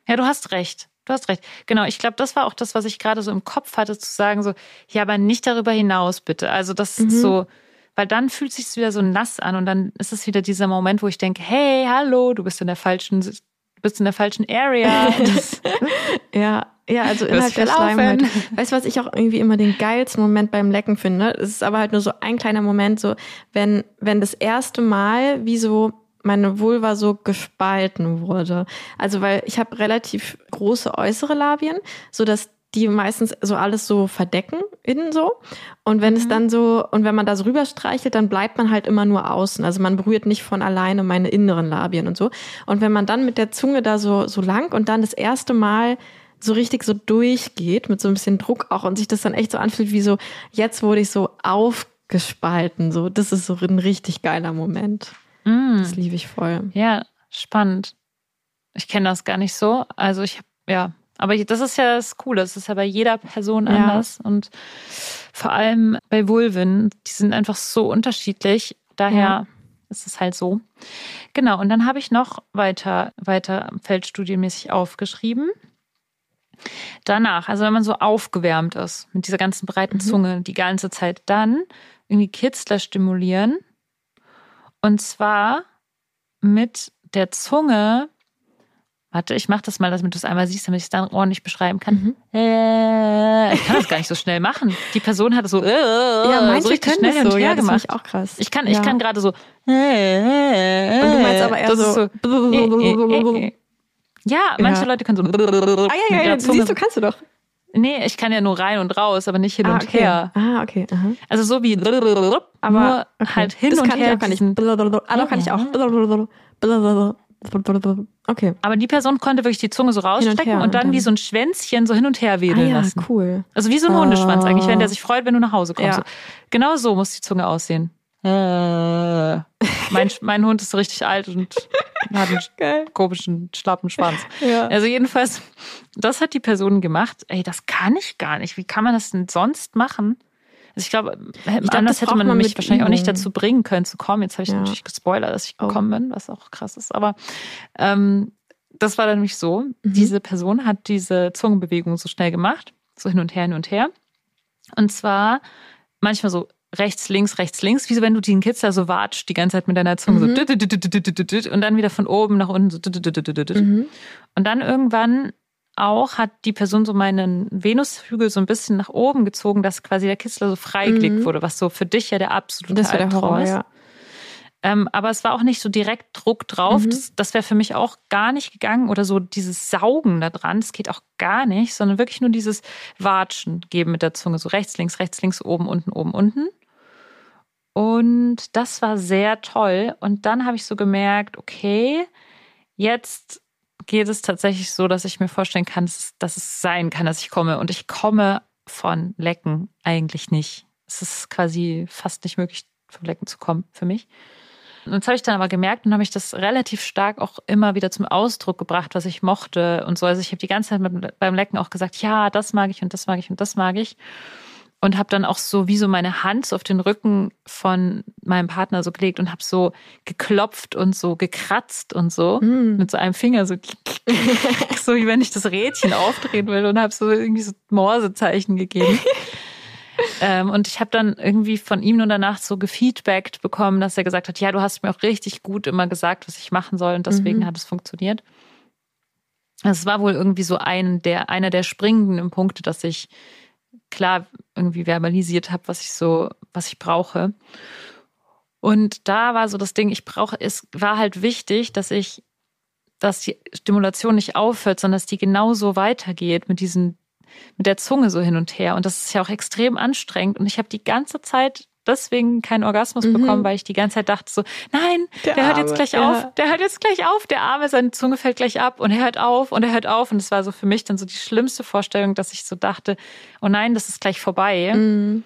Ja, du hast recht. Du hast recht. Genau, ich glaube, das war auch das, was ich gerade so im Kopf hatte, zu sagen, so, ja, aber nicht darüber hinaus, bitte. Also das Mhm. ist so, weil dann fühlt sich wieder so nass an und dann ist es wieder dieser Moment, wo ich denke, hey, hallo, du bist in der falschen, du bist in der falschen Area. Ja, ja, also innerhalb der. Schleimhaut. Weißt du, was ich auch irgendwie immer den geilsten Moment beim Lecken finde? Es ist aber halt nur so ein kleiner Moment, so wenn, wenn das erste Mal wie so meine Vulva so gespalten wurde. Also weil ich habe relativ große äußere Labien, so dass die meistens so alles so verdecken innen so. Und wenn es dann so, und wenn man da so rüber streichelt, dann bleibt man halt immer nur außen. Also man berührt nicht von alleine meine inneren Labien und so. Und wenn man dann mit der Zunge da so, so lang und dann das erste Mal so richtig so durchgeht, mit so ein bisschen Druck auch und sich das dann echt so anfühlt, wie so, jetzt wurde ich so aufgespalten. So, das ist so ein richtig geiler Moment. Mm, Das liebe ich voll. ja, spannend. Ich kenne das gar nicht so. Also ich habe, ja, aber das ist ja das Coole. Das ist ja bei jeder Person Ja. anders. Und vor allem bei Vulven, die sind einfach so unterschiedlich. Daher Ja. ist es halt so. Genau, und dann habe ich noch weiter, weiter feldstudienmäßig aufgeschrieben. Danach, also wenn man so aufgewärmt ist mit dieser ganzen breiten Mhm. Zunge die ganze Zeit, dann irgendwie Kitzler stimulieren. Und zwar mit der Zunge. Warte, ich mache das mal, damit du es einmal siehst, damit ich es dann ordentlich beschreiben kann. Mhm. Äh, ich kann das gar nicht so schnell machen. Die Person hat es so, äh, Ja, manche so richtig können schnell das so. Ja, das gemacht. ich auch krass. Ich kann, ich ja. kann gerade so. Äh, Und du meinst aber eher das ist so. Ja, manche Ja. Leute können so. Ah, ja, ja, ja. Siehst du, kannst du doch. Nee, ich kann ja nur rein und raus, aber nicht hin ah, und okay. her. Ah, okay. Aha. Also so wie Aber nur okay. halt hin das und kann her. Ich auch gar nicht. diesen- Ah, doch kann ich auch. Okay. Aber die Person konnte wirklich die Zunge so rausstrecken her und, und dann, dann- wie so ein Schwänzchen so hin und her Ah wedeln ja, lassen. cool. Also wie so ein Ah. Hundeschwanz eigentlich, wenn der sich freut, wenn du nach Hause kommst. Ja. Genau so muss die Zunge aussehen. Äh. Mein, mein Hund ist richtig alt und hat einen Geil. komischen, schlappen Schwanz. Ja. Also jedenfalls, das hat die Person gemacht. Ey, das kann ich gar nicht. Wie kann man das denn sonst machen? Also ich glaube, glaub, anders das hätte man man mich wahrscheinlich auch nicht Übung. dazu bringen können zu kommen. Jetzt habe ich Ja. natürlich gespoilert, dass ich Oh. gekommen bin, was auch krass ist. Aber ähm, das war dann nämlich so. Mhm. Diese Person hat diese Zungenbewegung so schnell gemacht, so hin und her, hin und her. Und zwar manchmal so rechts, links, rechts, links, wie so wenn du den Kitzler so watscht die ganze Zeit mit deiner Zunge Mhm. so und dann wieder von oben nach unten so Mhm. und dann irgendwann auch hat die Person so meinen Venushügel so ein bisschen nach oben gezogen, dass quasi der Kitzler so freigelegt Mhm. wurde, was so für dich ja der absolute Das wäre der Albtraum Horror, ist. ja. Ähm, aber es war auch nicht so direkt Druck drauf. Mhm. Das, das wäre für mich auch gar nicht gegangen. Oder so dieses Saugen da dran. Das geht auch gar nicht, sondern wirklich nur dieses Watschen geben mit der Zunge. So rechts, links, rechts, links, oben, unten, oben, unten. Und das war sehr toll. Und dann habe ich so gemerkt, okay, jetzt geht es tatsächlich so, dass ich mir vorstellen kann, dass, es sein kann, dass ich komme. Und ich komme von Lecken eigentlich nicht. Es ist quasi fast nicht möglich, vom Lecken zu kommen für mich. Und das habe ich dann aber gemerkt und habe ich das relativ stark auch immer wieder zum Ausdruck gebracht, was ich mochte und so. Also ich habe die ganze Zeit beim Lecken auch gesagt, ja, das mag ich und das mag ich und das mag ich. Und habe dann auch so wie so meine Hand so auf den Rücken von meinem Partner so gelegt und habe so geklopft und so gekratzt und so Mhm. mit so einem Finger so so wie wenn ich das Rädchen aufdrehen will und habe so irgendwie so Morsezeichen gegeben. ähm, und ich habe dann irgendwie von ihm nur danach so gefeedbackt bekommen, dass er gesagt hat, ja, du hast mir auch richtig gut immer gesagt, was ich machen soll und deswegen Mhm. hat es funktioniert. Es war wohl irgendwie so ein der einer der springenden Punkte, dass ich klar irgendwie verbalisiert habe, was ich so, was ich brauche. Und da war so das Ding, ich brauche, es war halt wichtig, dass ich, dass die Stimulation nicht aufhört, sondern dass die genauso weitergeht mit diesen, mit der Zunge so hin und her. Und das ist ja auch extrem anstrengend. Und ich habe die ganze Zeit deswegen keinen Orgasmus Mhm. bekommen, weil ich die ganze Zeit dachte so, nein, der, Der hört jetzt gleich ja. auf, der hört jetzt gleich auf, der Arme, seine Zunge fällt gleich ab und er hört auf und er hört auf. Und es war so für mich dann so die schlimmste Vorstellung, dass ich so dachte, oh nein, das ist gleich vorbei. Mhm.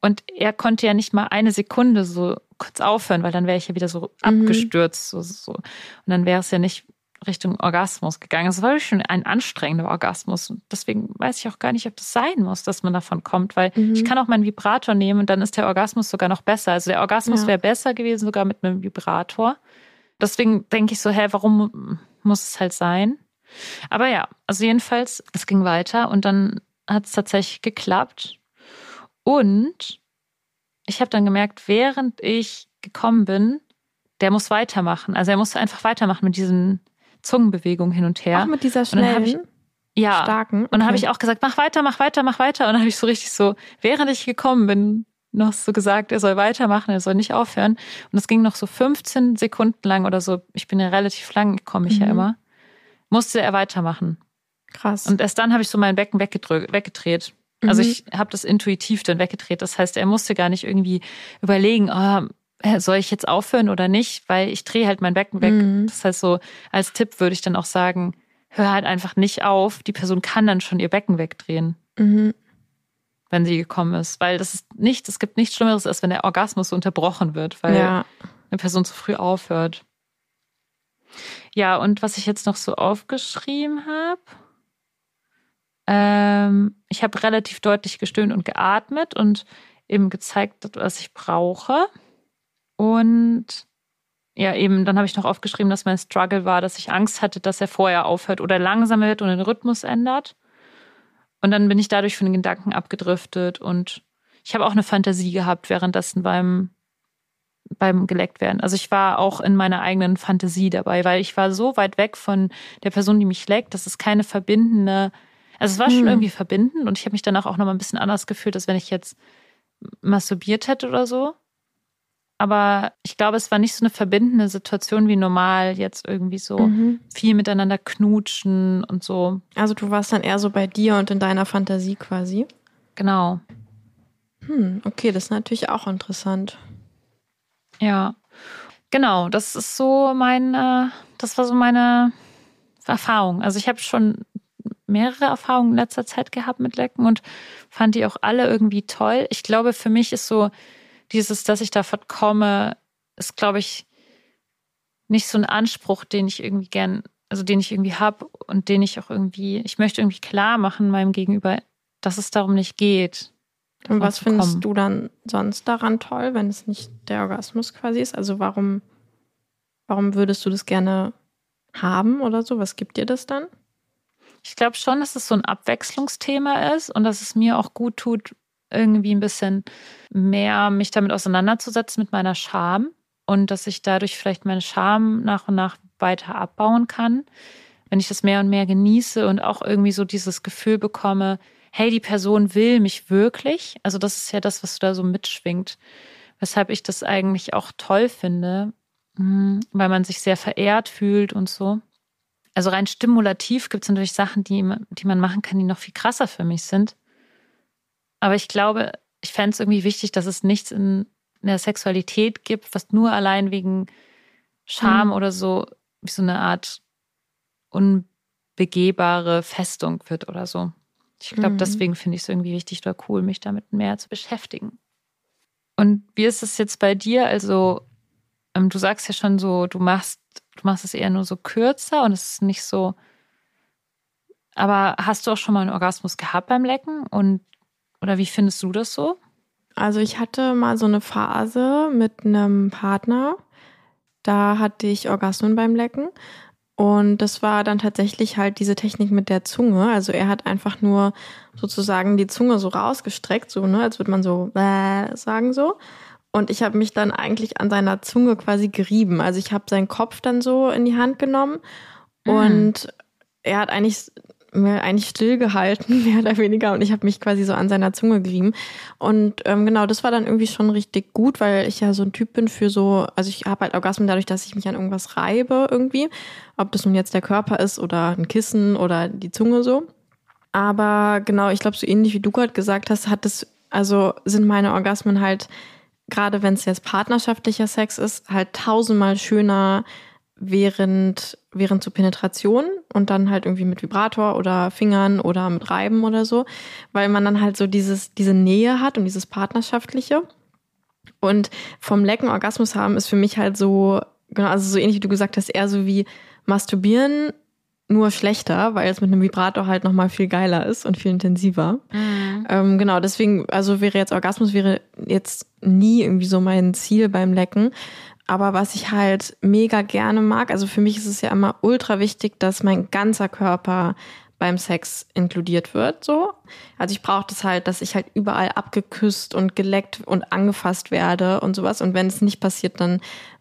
Und er konnte ja nicht mal eine Sekunde so kurz aufhören, weil dann wäre ich ja wieder so Mhm. abgestürzt. So, so. Und dann wäre es ja nicht Richtung Orgasmus gegangen. Es war wirklich schon ein anstrengender Orgasmus. Und deswegen weiß ich auch gar nicht, ob das sein muss, dass man davon kommt, weil Mhm. ich kann auch meinen Vibrator nehmen und dann ist der Orgasmus sogar noch besser. Also der Orgasmus Ja. wäre besser gewesen, sogar mit einem Vibrator. Deswegen denke ich so, hä, warum muss es halt sein? Aber ja, also jedenfalls, es ging weiter und dann hat es tatsächlich geklappt. Und ich habe dann gemerkt, während ich gekommen bin, der muss weitermachen. Also er muss einfach weitermachen mit diesen Zungenbewegungen hin und her. Auch mit dieser hab ich- schnellen, ja. starken. Und dann habe Okay. ich auch gesagt, mach weiter, mach weiter, mach weiter. Und dann habe ich so richtig so, während ich gekommen bin, noch so gesagt, er soll weitermachen, er soll nicht aufhören. Und das ging noch so 15 Sekunden lang oder so. Ich bin ja relativ lang, komme ich ja Mhm. immer. Musste er weitermachen. Krass. Und erst dann habe ich so mein Becken weggedreht. Also Mhm. ich habe das intuitiv dann weggedreht. Das heißt, er musste gar nicht irgendwie überlegen, oh, soll ich jetzt aufhören oder nicht, weil ich drehe halt mein Becken weg. Mhm. Das heißt so, als Tipp würde ich dann auch sagen, hör halt einfach nicht auf. Die Person kann dann schon ihr Becken wegdrehen, Mhm. wenn sie gekommen ist. Weil das ist nicht, es gibt nichts Schlimmeres, als wenn der Orgasmus so unterbrochen wird, weil Ja. eine Person zu früh aufhört. Ja, und was ich jetzt noch so aufgeschrieben habe, ähm, ich habe relativ deutlich gestöhnt und geatmet und eben gezeigt, was ich brauche. Und ja, eben, dann habe ich noch aufgeschrieben, dass mein Struggle war, dass ich Angst hatte, dass er vorher aufhört oder langsamer wird und den Rhythmus ändert. Und dann bin ich dadurch von den Gedanken abgedriftet und ich habe auch eine Fantasie gehabt währenddessen beim beim geleckt werden. Also ich war auch in meiner eigenen Fantasie dabei, weil ich war so weit weg von der Person, die mich leckt, dass es keine verbindende, also es war schon Hm. irgendwie verbindend und ich habe mich danach auch nochmal ein bisschen anders gefühlt, als wenn ich jetzt masturbiert hätte oder so. Aber ich glaube, es war nicht so eine verbindende Situation wie normal, jetzt irgendwie so Mhm. viel miteinander knutschen und so. Also du warst dann eher so bei dir und in deiner Fantasie quasi. Genau. Hm, okay, das ist natürlich auch interessant. Ja, genau. Das ist so mein, äh, das war so meine Erfahrung. Also ich habe schon mehrere Erfahrungen in letzter Zeit gehabt mit Lecken und fand die auch alle irgendwie toll. Ich glaube, für mich ist so dieses, dass ich davon komme, ist, glaube ich, nicht so ein Anspruch, den ich irgendwie gern, also den ich irgendwie habe und den ich auch irgendwie, ich möchte irgendwie klar machen meinem Gegenüber, dass es darum nicht geht. Und was findest kommen. du dann sonst daran toll, wenn es nicht der Orgasmus quasi ist? Also warum, warum würdest du das gerne haben oder so? Was gibt dir das dann? Ich glaube schon, dass es so ein Abwechslungsthema ist und dass es mir auch gut tut, irgendwie ein bisschen mehr mich damit auseinanderzusetzen mit meiner Scham und dass ich dadurch vielleicht meine Scham nach und nach weiter abbauen kann, wenn ich das mehr und mehr genieße und auch irgendwie so dieses Gefühl bekomme, hey, die Person will mich wirklich. Also das ist ja das, was da so mitschwingt, weshalb ich das eigentlich auch toll finde, hm, weil man sich sehr verehrt fühlt und so. Also rein stimulativ gibt es natürlich Sachen, die, die man machen kann, die noch viel krasser für mich sind. Aber ich glaube, ich fände es irgendwie wichtig, dass es nichts in der Sexualität gibt, was nur allein wegen Scham mhm. oder so wie so eine Art unbegehbare Festung wird oder so. Ich glaube, mhm. deswegen finde ich es irgendwie wichtig oder cool, mich damit mehr zu beschäftigen. Und wie ist es jetzt bei dir? Also, ähm, du sagst ja schon so, du machst, du machst es eher nur so kürzer und es ist nicht so. Aber hast du auch schon mal einen Orgasmus gehabt beim Lecken? Und oder wie findest du das so? Also ich hatte mal so eine Phase mit einem Partner. Da hatte ich Orgasmen beim Lecken. Und das war dann tatsächlich halt diese Technik mit der Zunge. Also er hat einfach nur sozusagen die Zunge so rausgestreckt, so, ne, als würde man so äh, sagen so. Und ich habe mich dann eigentlich an seiner Zunge quasi gerieben. Also ich habe seinen Kopf dann so in die Hand genommen mhm. und er hat eigentlich mir eigentlich stillgehalten, mehr oder weniger. Und ich habe mich quasi so an seiner Zunge gerieben. Und ähm, genau, das war dann irgendwie schon richtig gut, weil ich ja so ein Typ bin für so, also ich habe halt Orgasmen dadurch, dass ich mich an irgendwas reibe irgendwie. Ob das nun jetzt der Körper ist oder ein Kissen oder die Zunge so. Aber genau, ich glaube, so ähnlich wie du gerade gesagt hast, hat es, also sind meine Orgasmen halt, gerade wenn es jetzt partnerschaftlicher Sex ist, halt tausendmal schöner während, während zur Penetration und dann halt irgendwie mit Vibrator oder Fingern oder mit Reiben oder so, weil man dann halt so dieses, diese Nähe hat und dieses Partnerschaftliche. Und vom Lecken Orgasmus haben ist für mich halt so, genau, also so ähnlich wie du gesagt hast, eher so wie Masturbieren, nur schlechter, weil es mit einem Vibrator halt nochmal viel geiler ist und viel intensiver. Mhm. Ähm, genau, deswegen, also wäre jetzt Orgasmus wäre jetzt nie irgendwie so mein Ziel beim Lecken. Aber was ich halt mega gerne mag, also für mich ist es ja immer ultra wichtig, dass mein ganzer Körper beim Sex inkludiert wird, so. Also ich brauche das halt, dass ich halt überall abgeküsst und geleckt und angefasst werde und sowas. Und wenn es nicht passiert, dann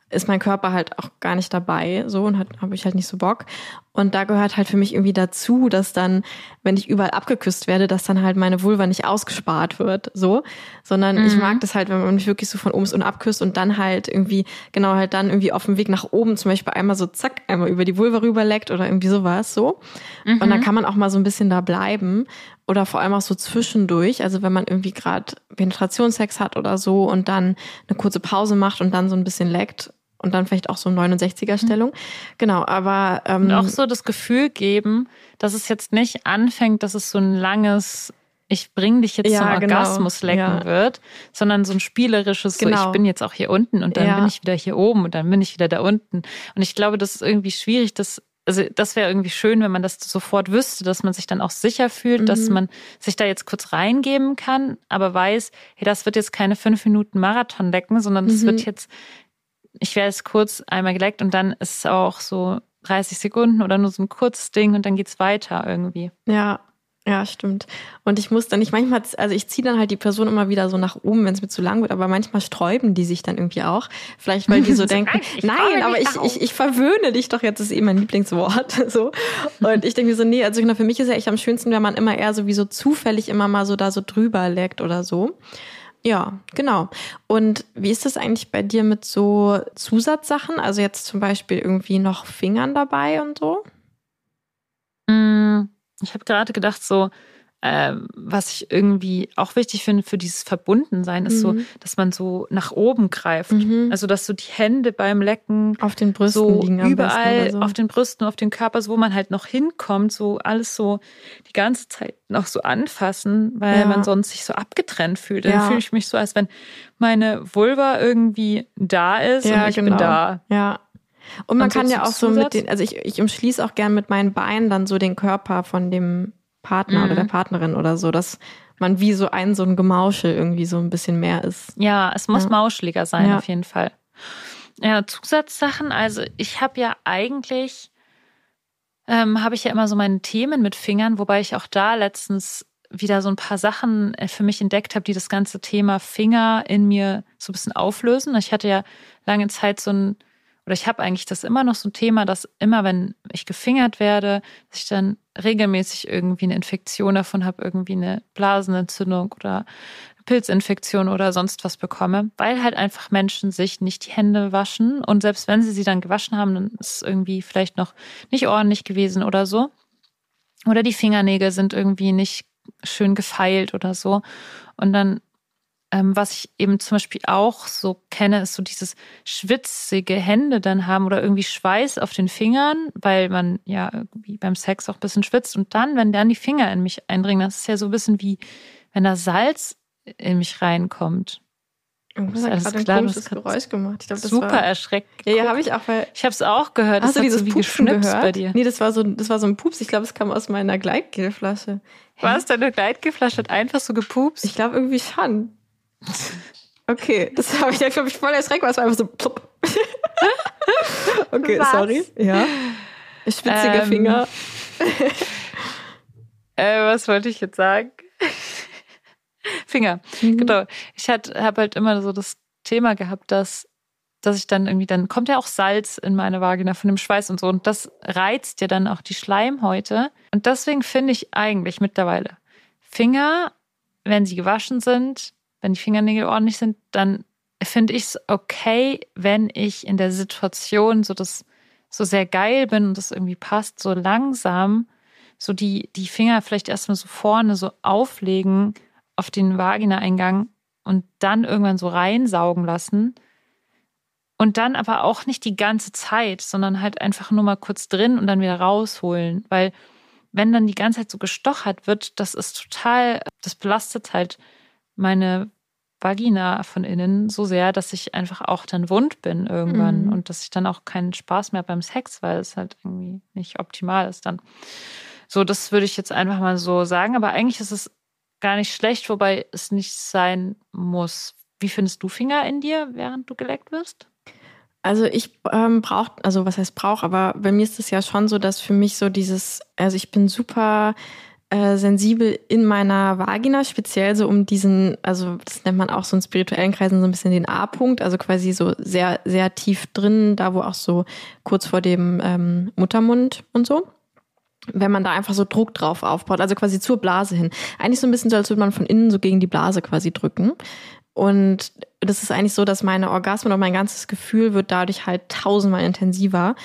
ist mein Körper halt auch gar nicht dabei, so und habe ich halt nicht so Bock. Und da gehört halt für mich irgendwie dazu, dass dann, wenn ich überall abgeküsst werde, dass dann halt meine Vulva nicht ausgespart wird, so, sondern mhm. ich mag das halt, wenn man mich wirklich so von oben und abküsst und dann halt irgendwie, genau halt dann irgendwie auf dem Weg nach oben zum Beispiel einmal so zack, einmal über die Vulva rüberleckt oder irgendwie sowas, so. Mhm. Und dann kann man auch mal so ein bisschen da bleiben oder vor allem auch so zwischendurch, also wenn man irgendwie gerade Penetrationssex hat oder so und dann eine kurze Pause macht und dann so ein bisschen leckt, und dann vielleicht auch so 69er-Stellung. Mhm. Genau, aber ähm, und auch so das Gefühl geben, dass es jetzt nicht anfängt, dass es so ein langes ich bring dich jetzt ja, zum genau. Orgasmus lecken ja. wird, sondern so ein spielerisches, genau. so ich bin jetzt auch hier unten und dann ja. bin ich wieder hier oben und dann bin ich wieder da unten. Und ich glaube, das ist irgendwie schwierig, das also das wäre irgendwie schön, wenn man das sofort wüsste, dass man sich dann auch sicher fühlt, mhm. dass man sich da jetzt kurz reingeben kann, aber weiß, hey, das wird jetzt keine fünf Minuten Marathon lecken, sondern das mhm. wird jetzt ich werde es kurz einmal geleckt und dann ist es auch so 30 Sekunden oder nur so ein kurzes Ding und dann geht's weiter irgendwie. Ja, ja, stimmt. Und ich muss dann nicht manchmal, also ich ziehe dann halt die Person immer wieder so nach oben, wenn es mir zu lang wird, aber manchmal sträuben die sich dann irgendwie auch. Vielleicht, weil die so denken, nein, aber ich, ich, ich verwöhne dich doch jetzt, ist eh mein Lieblingswort. so. Und ich denke mir so, nee, also für mich ist ja echt am schönsten, wenn man immer eher so wie so zufällig immer mal so da so drüber leckt oder so. Ja, genau. Und wie ist das eigentlich bei dir mit so Zusatzsachen? Also jetzt zum Beispiel irgendwie noch Fingern dabei und so? Mm, ich habe gerade gedacht, so äh, was ich irgendwie auch wichtig finde für dieses Verbundensein, ist mhm. so, dass man so nach oben greift. Mhm. Also, dass so die Hände beim Lecken auf den Brüsten so liegen überall so. auf den Brüsten, auf den Körper, so wo man halt noch hinkommt, so alles so die ganze Zeit noch so anfassen, weil ja. man sonst sich so abgetrennt fühlt. Dann ja. fühle ich mich so, als wenn meine Vulva irgendwie da ist ja, und ich genau. bin da. Ja. Und man und kann ja auch so mit den, also ich, ich umschließe auch gern mit meinen Beinen dann so den Körper von dem Partner mhm. oder der mhm. Partnerin oder so, dass man wie so ein so ein Gemauschel irgendwie so ein bisschen mehr ist. Ja, es muss ja. mauscheliger sein, ja. auf jeden Fall. Ja, Zusatzsachen, also ich habe ja eigentlich, ähm, habe ich ja immer so meine Themen mit Fingern, wobei ich auch da letztens wieder so ein paar Sachen äh, für mich entdeckt habe, die das ganze Thema Finger in mir so ein bisschen auflösen. Ich hatte ja lange Zeit so ein, oder ich habe eigentlich das immer noch so ein Thema, dass immer, wenn ich gefingert werde, dass ich dann regelmäßig irgendwie eine Infektion davon habe, irgendwie eine Blasenentzündung oder Pilzinfektion oder sonst was bekomme, weil halt einfach Menschen sich nicht die Hände waschen und selbst wenn sie sie dann gewaschen haben, dann ist es irgendwie vielleicht noch nicht ordentlich gewesen oder so. Oder die Fingernägel sind irgendwie nicht schön gefeilt oder so. Und dann, ähm, was ich eben zum Beispiel auch so kenne, ist so dieses schwitzige Hände dann haben oder irgendwie Schweiß auf den Fingern, weil man ja irgendwie beim Sex auch ein bisschen schwitzt. Und dann, wenn dann die Finger in mich eindringen, das ist ja so ein bisschen wie, wenn da Salz in mich reinkommt. Irgendwas hat gerade ein klar, komisches Geräusch gemacht. Ich glaub, das super war, erschreckt. Ja, ja, habe ich auch. Weil ich habe es auch gehört. Hast das du dieses so wie Pupsen gehört? bei dir? Nee, das war so, das war so ein Pups. Ich glaube, es kam aus meiner Gleitgelflasche. Was? Deine Gleitgelflasche hat einfach so gepupst? Ich glaube irgendwie schon. Okay, das habe ich, glaube ich, voll erschreckt, weil es war einfach so plupp. okay, Was? sorry. Ja. Schwitzige ähm, Finger. äh, was wollte ich jetzt sagen? Finger. Mhm. Genau. Ich habe halt immer so das Thema gehabt, dass dass ich dann irgendwie, dann kommt ja auch Salz in meine Vagina von dem Schweiß und so. Und das reizt ja dann auch die Schleimhäute. Und deswegen finde ich eigentlich mittlerweile Finger, wenn sie gewaschen sind, wenn die Fingernägel ordentlich sind, dann finde ich es okay, wenn ich in der Situation so das so sehr geil bin und das irgendwie passt, so langsam so die, die Finger vielleicht erstmal so vorne so auflegen auf den Vagina-Eingang und dann irgendwann so reinsaugen lassen. Und dann aber auch nicht die ganze Zeit, sondern halt einfach nur mal kurz drin und dann wieder rausholen. Weil wenn dann die ganze Zeit so gestochert wird, das ist total, das belastet halt meine Vagina von innen so sehr, dass ich einfach auch dann wund bin irgendwann mhm. und dass ich dann auch keinen Spaß mehr beim Sex, weil es halt irgendwie nicht optimal ist dann. So, das würde ich jetzt einfach mal so sagen. Aber eigentlich ist es gar nicht schlecht, wobei es nicht sein muss. Wie findest du Finger in dir, während du geleckt wirst? Also ich ähm, brauche, also was heißt brauche, aber bei mir ist es ja schon so, dass für mich so dieses, also ich bin super äh, sensibel in meiner Vagina, speziell so um diesen, also das nennt man auch so in spirituellen Kreisen so ein bisschen den A-Punkt, also quasi so sehr, sehr tief drin, da wo auch so kurz vor dem ähm, Muttermund und so wenn man da einfach so Druck drauf aufbaut, also quasi zur Blase hin. Eigentlich so ein bisschen so, als würde man von innen so gegen die Blase quasi drücken. Und das ist eigentlich so, dass meine Orgasmen und mein ganzes Gefühl wird dadurch halt tausendmal intensiver.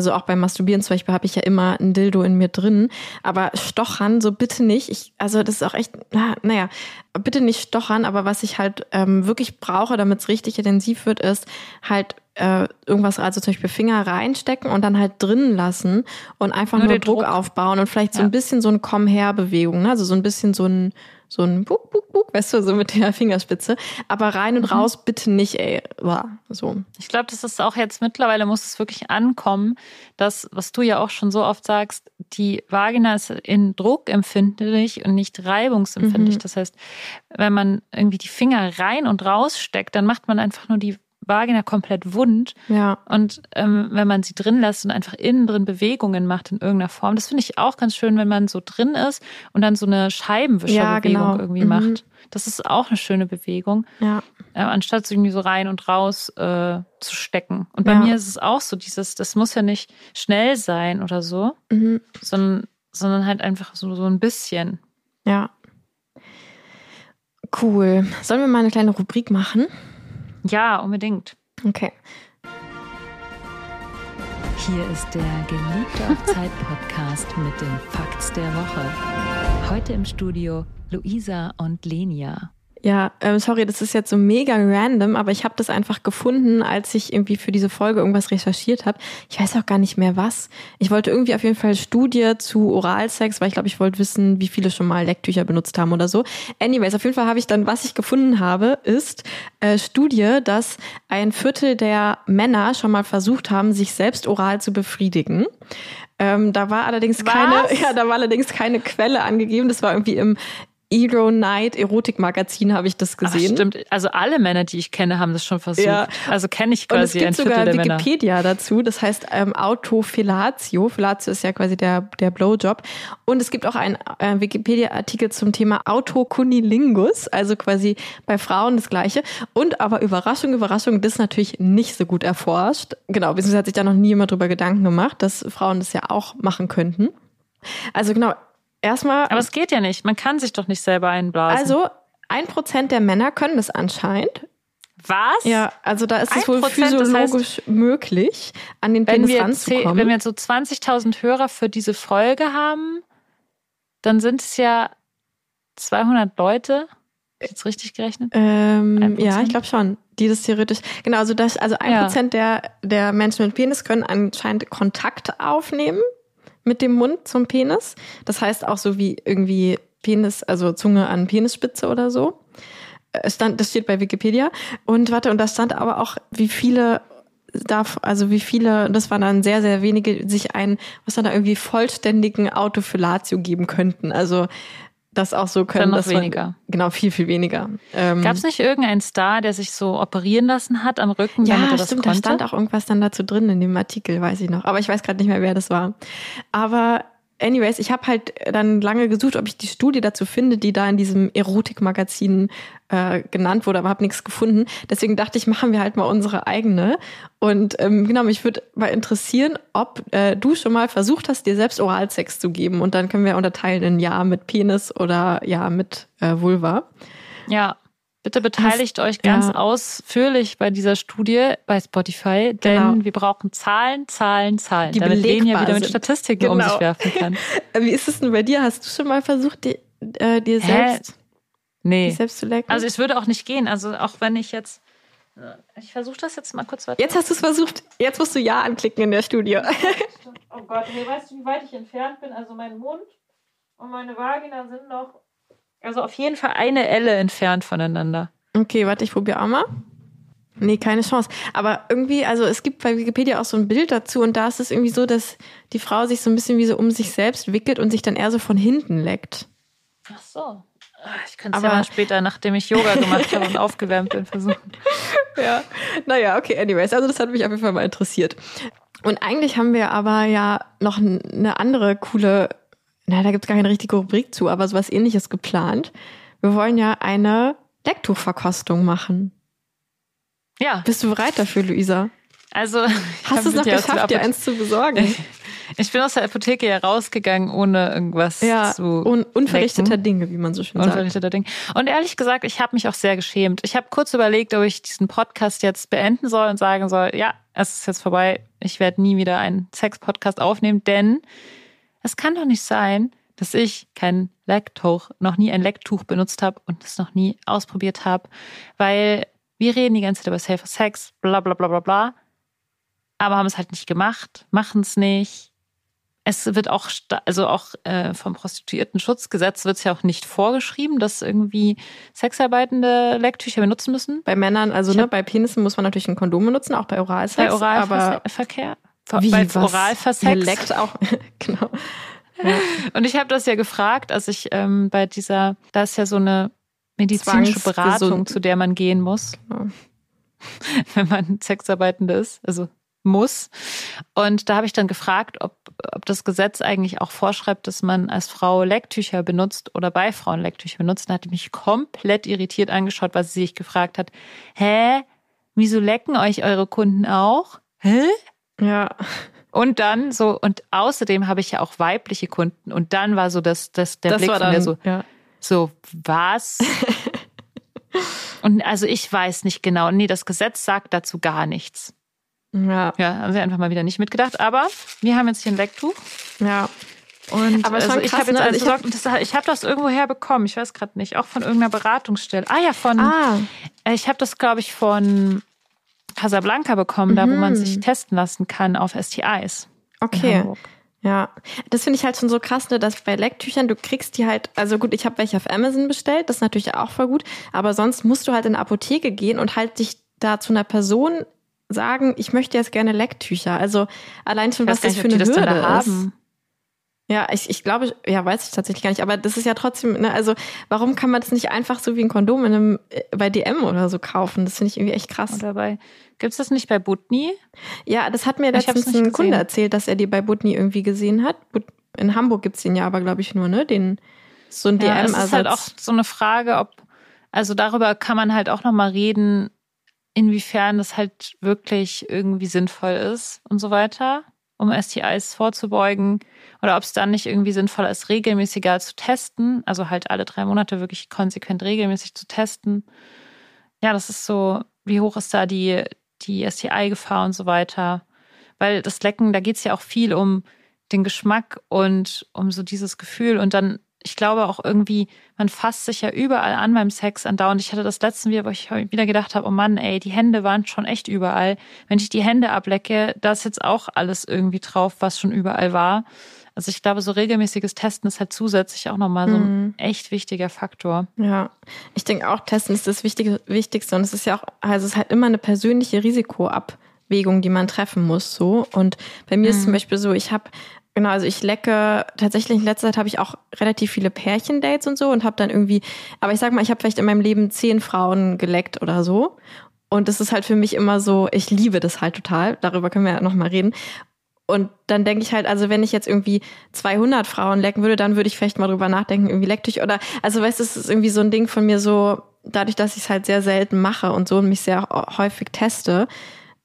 Also auch beim Masturbieren zum Beispiel habe ich ja immer ein Dildo in mir drin. Aber stochern, so bitte nicht. Ich, also das ist auch echt, na, naja, bitte nicht stochern. Aber was ich halt ähm, wirklich brauche, damit es richtig intensiv wird, ist halt äh, irgendwas, also zum Beispiel Finger reinstecken und dann halt drinnen lassen und einfach nur, nur Druck, Druck, aufbauen und vielleicht so ein bisschen so eine Komm-her-Bewegung, ne? also so ein bisschen so ein so ein Buk, Buk, Buk, weißt du, so mit der Fingerspitze. Aber rein und mhm. raus bitte nicht, ey. War so. Ich glaube, das ist auch jetzt mittlerweile muss es wirklich ankommen, dass, was du ja auch schon so oft sagst, die Vagina ist in Druck empfindlich und nicht reibungsempfindlich. Mhm. Das heißt, wenn man irgendwie die Finger rein und raus steckt, dann macht man einfach nur die Vagina komplett wund. Ja. Und ähm, wenn man sie drin lässt und einfach innen drin Bewegungen macht in irgendeiner Form, das finde ich auch ganz schön, wenn man so drin ist und dann so eine Scheibenwischerbewegung ja, genau. irgendwie mhm. macht. Das ist auch eine schöne Bewegung. Ja. Äh, anstatt so irgendwie so rein und raus äh, zu stecken. Und bei ja. mir ist es auch so, dieses, das muss ja nicht schnell sein oder so, mhm. sondern, sondern halt einfach so, so ein bisschen. Ja. Cool. Sollen wir mal eine kleine Rubrik machen? Ja, unbedingt. Okay. Hier ist der Geliebte auf Zeit Podcast mit den Facts der Woche. Heute im Studio Luisa und Lenia. Ja, ähm, sorry, das ist jetzt so mega random, aber ich habe das einfach gefunden, als ich irgendwie für diese Folge irgendwas recherchiert habe. Ich weiß auch gar nicht mehr was. Ich wollte irgendwie auf jeden Fall Studie zu Oralsex, weil ich glaube, ich wollte wissen, wie viele schon mal Lecktücher benutzt haben oder so. Anyways, auf jeden Fall habe ich dann, was ich gefunden habe, ist äh, Studie, dass ein Viertel der Männer schon mal versucht haben, sich selbst oral zu befriedigen. Ähm, da war allerdings Was? keine, ja, da war allerdings keine Quelle angegeben. Das war irgendwie im Ego Night Erotikmagazin habe ich das gesehen. Ach, stimmt. Also alle Männer, die ich kenne, haben das schon versucht. Ja. Also kenne ich quasi Und es gibt sogar Wikipedia Männer. dazu. Das heißt ähm, Autofellatio. Fellatio ist ja quasi der, der Blowjob. Und es gibt auch einen äh, Wikipedia-Artikel zum Thema Autokunilingus. Also quasi bei Frauen das Gleiche. Und aber Überraschung, Überraschung, das ist natürlich nicht so gut erforscht. Genau, beziehungsweise hat sich da noch nie jemand drüber Gedanken gemacht, dass Frauen das ja auch machen könnten. Also genau, erstmal. Aber es geht ja nicht. Man kann sich doch nicht selber einblasen. Also ein Prozent der Männer können das anscheinend. Was? Ja, also da ist es wohl 1%, physiologisch das heißt, möglich, an den wenn Penis wir, zehn, ranzukommen. wenn wir jetzt so 20.000 Hörer für diese Folge haben, dann sind es ja 200 Leute. Ich jetzt richtig gerechnet? ähm, 1%? ja, ich glaube schon. Die das theoretisch. Genau, also das, also ein Ja. Prozent der, der Menschen mit Penis können anscheinend Kontakt aufnehmen mit dem Mund zum Penis. Das heißt auch so wie irgendwie Penis, also Zunge an Penisspitze oder so. Stand, das steht bei Wikipedia. Und warte, und da stand aber auch, wie viele darf, also wie viele, das waren dann sehr, sehr wenige, sich ein, was dann da irgendwie vollständigen Autofellatio geben könnten. Also das auch so können. Dann noch dass man- weniger. Genau, viel, viel weniger. Ähm, Gab es nicht irgendeinen Star, der sich so operieren lassen hat am Rücken, damit ja, er das stimmt, da konnte? stand auch irgendwas dann dazu drin in dem Artikel, weiß ich noch. Aber ich weiß gerade nicht mehr, wer das war. Aber anyways, ich habe halt dann lange gesucht, ob ich die Studie dazu finde, die da in diesem Erotikmagazin äh, genannt wurde, aber habe nichts gefunden. Deswegen dachte ich, machen wir halt mal unsere eigene. Und ähm, genau, mich würde mal interessieren, ob äh, du schon mal versucht hast, dir selbst Oralsex zu geben. Und dann können wir unterteilen in Ja mit Penis oder Ja mit äh, Vulva. Ja. Bitte beteiligt euch ganz ja. ausführlich bei dieser Studie bei Spotify, denn Genau. wir brauchen Zahlen, Zahlen, Zahlen, Die damit belegbar wieder mit. Statistiken um Genau. sich werfen kann. Äh, Wie ist es denn bei dir? Hast du schon mal versucht, die, äh, dir selbst, Nee. selbst zu lecken? Also es würde auch nicht gehen. Also auch wenn ich jetzt. Ich versuche das jetzt mal kurz weiter. Jetzt hast du es versucht. Jetzt musst du Ja anklicken in der Studie. Oh Gott, hey, weißt du, wie weit ich entfernt bin? Also mein Mund und meine Vagina sind noch. Also auf jeden Fall eine Elle entfernt voneinander. Okay, warte, ich probiere auch mal. Nee, keine Chance. Aber irgendwie, also es gibt bei Wikipedia auch so ein Bild dazu und da ist es irgendwie so, dass die Frau sich so ein bisschen wie so um sich selbst wickelt und sich dann eher so von hinten leckt. Ach so. Ah, Ich könnte es ja mal später, nachdem ich Yoga gemacht habe und aufgewärmt bin, versuchen. Ja, naja, okay, anyways. Also das hat mich auf jeden Fall mal interessiert. Und eigentlich haben wir aber ja noch eine andere coole, na, da gibt es gar keine richtige Rubrik zu, aber sowas ähnliches geplant. Wir wollen ja eine Lecktuchverkostung machen. Ja, Bist du bereit dafür, Luisa? also. ich Hast du es noch geschafft, dir eins zu besorgen? Ich bin aus der Apotheke ja rausgegangen, ohne irgendwas Ja, zu. un unverrichteter lecken. Dinge, wie man so schön sagt. Unverrichteter Ding. Und ehrlich gesagt, ich habe mich auch sehr geschämt. Ich habe kurz überlegt, ob ich diesen Podcast jetzt beenden soll und sagen soll, ja, es ist jetzt vorbei. Ich werde nie wieder einen Sex-Podcast aufnehmen, denn es kann doch nicht sein, dass ich kein Lecktuch, noch nie ein Lecktuch benutzt habe und es noch nie ausprobiert habe, weil wir reden die ganze Zeit über Safer Sex, bla bla bla bla bla, aber haben es halt nicht gemacht, machen es nicht. Es wird auch, also auch äh, vom Prostituiertenschutzgesetz wird es ja auch nicht vorgeschrieben, dass irgendwie Sexarbeitende Lecktücher benutzen müssen. Bei Männern, also ne, bei Penissen muss man natürlich ein Kondom benutzen, auch bei Oralsex. Bei Oralverkehr. Wie, bei was? Oralversex. Ihr leckt auch, genau. Und ich habe das ja gefragt, als ich ähm, bei dieser, da ist ja so eine medizinische Beratung, zu der man gehen muss, Genau. wenn man Sexarbeitende ist, also muss. Und da habe ich dann gefragt, ob, ob das Gesetz eigentlich auch vorschreibt, dass man als Frau Lecktücher benutzt oder bei Frauen Lecktücher benutzt. Da hat die mich komplett irritiert angeschaut, weil sie sich gefragt hat, hä, wieso lecken euch eure Kunden auch? Hä? Ja. Und dann so, und außerdem habe ich ja auch weibliche Kunden. Und dann war so das, das der das Blick war von dann, der so, ja. so, was? und also ich weiß nicht genau. Nee, das Gesetz sagt dazu gar nichts. Ja, Ja, haben sie einfach mal wieder nicht mitgedacht. Aber wir haben jetzt hier ein Lecktuch. ja. Und Aber also ich habe jetzt ne? alles Also ich hab- besorgt und das, habe irgendwo herbekommen. Ich weiß gerade nicht. Auch von irgendeiner Beratungsstelle. Ah ja, von, Ah, ich habe das, glaube ich, von Casablanca bekommen, da wo man Mhm. sich testen lassen kann auf STIs. okay. Ja, das finde ich halt schon so krass, ne, dass bei Lecktüchern, du kriegst die halt, also gut, ich habe welche auf Amazon bestellt, das ist natürlich auch voll gut, aber sonst musst du halt in eine Apotheke gehen und halt dich da zu einer Person sagen, ich möchte jetzt gerne Lecktücher. Also allein schon, was gar das nicht, für eine das Hürde da ist. haben. Ja, ich, ich glaube, ja, weiß ich tatsächlich gar nicht, aber das ist ja trotzdem, ne, also warum kann man das nicht einfach so wie ein Kondom in einem, äh, bei DM oder so kaufen? Das finde ich irgendwie echt krass. Oder bei, gibt's das nicht bei Butni? Ja, das hat mir letztens ein gesehen. Kunde erzählt, dass er die bei Butni irgendwie gesehen hat. In Hamburg gibt's den ja aber, glaube ich, nur, ne? Den, so ein Ja, es DM-Ersatz. ist halt auch so eine Frage, ob, also darüber kann man halt auch nochmal reden, inwiefern das halt wirklich irgendwie sinnvoll ist und so weiter, um STIs vorzubeugen. Oder ob es dann nicht irgendwie sinnvoll ist, regelmäßiger zu testen, also halt alle drei Monate wirklich konsequent regelmäßig zu testen. Ja, das ist so, wie hoch ist da die, die STI-Gefahr und so weiter. Weil das Lecken, da geht's ja auch viel um den Geschmack und um so dieses Gefühl. Und dann, ich glaube auch irgendwie, man fasst sich ja überall an beim Sex andauernd. Ich hatte das letzte wieder, wo ich wieder gedacht habe, oh Mann, ey, die Hände waren schon echt überall. Wenn ich die Hände ablecke, da ist jetzt auch alles irgendwie drauf, was schon überall war. Also ich glaube, so regelmäßiges Testen ist halt zusätzlich auch nochmal so ein echt wichtiger Faktor. Ja, ich denke auch, Testen ist das Wichtige, Wichtigste und es ist ja auch, also es ist halt immer eine persönliche Risikoabwägung, die man treffen muss, so. Und bei mir ist es zum Beispiel so, ich habe Genau, also ich lecke tatsächlich in letzter Zeit habe ich auch relativ viele Pärchendates und so und habe dann irgendwie, aber ich sag mal, ich habe vielleicht in meinem Leben zehn Frauen geleckt oder so. Und das ist halt für mich immer so, ich liebe das halt total. Darüber können wir ja nochmal reden. Und dann denke ich halt, also wenn ich jetzt irgendwie 200 Frauen lecken würde, dann würde ich vielleicht mal drüber nachdenken, irgendwie leck dich oder, also weißt du, es ist irgendwie so ein Ding von mir so, dadurch, dass ich es halt sehr selten mache und so und mich sehr häufig teste,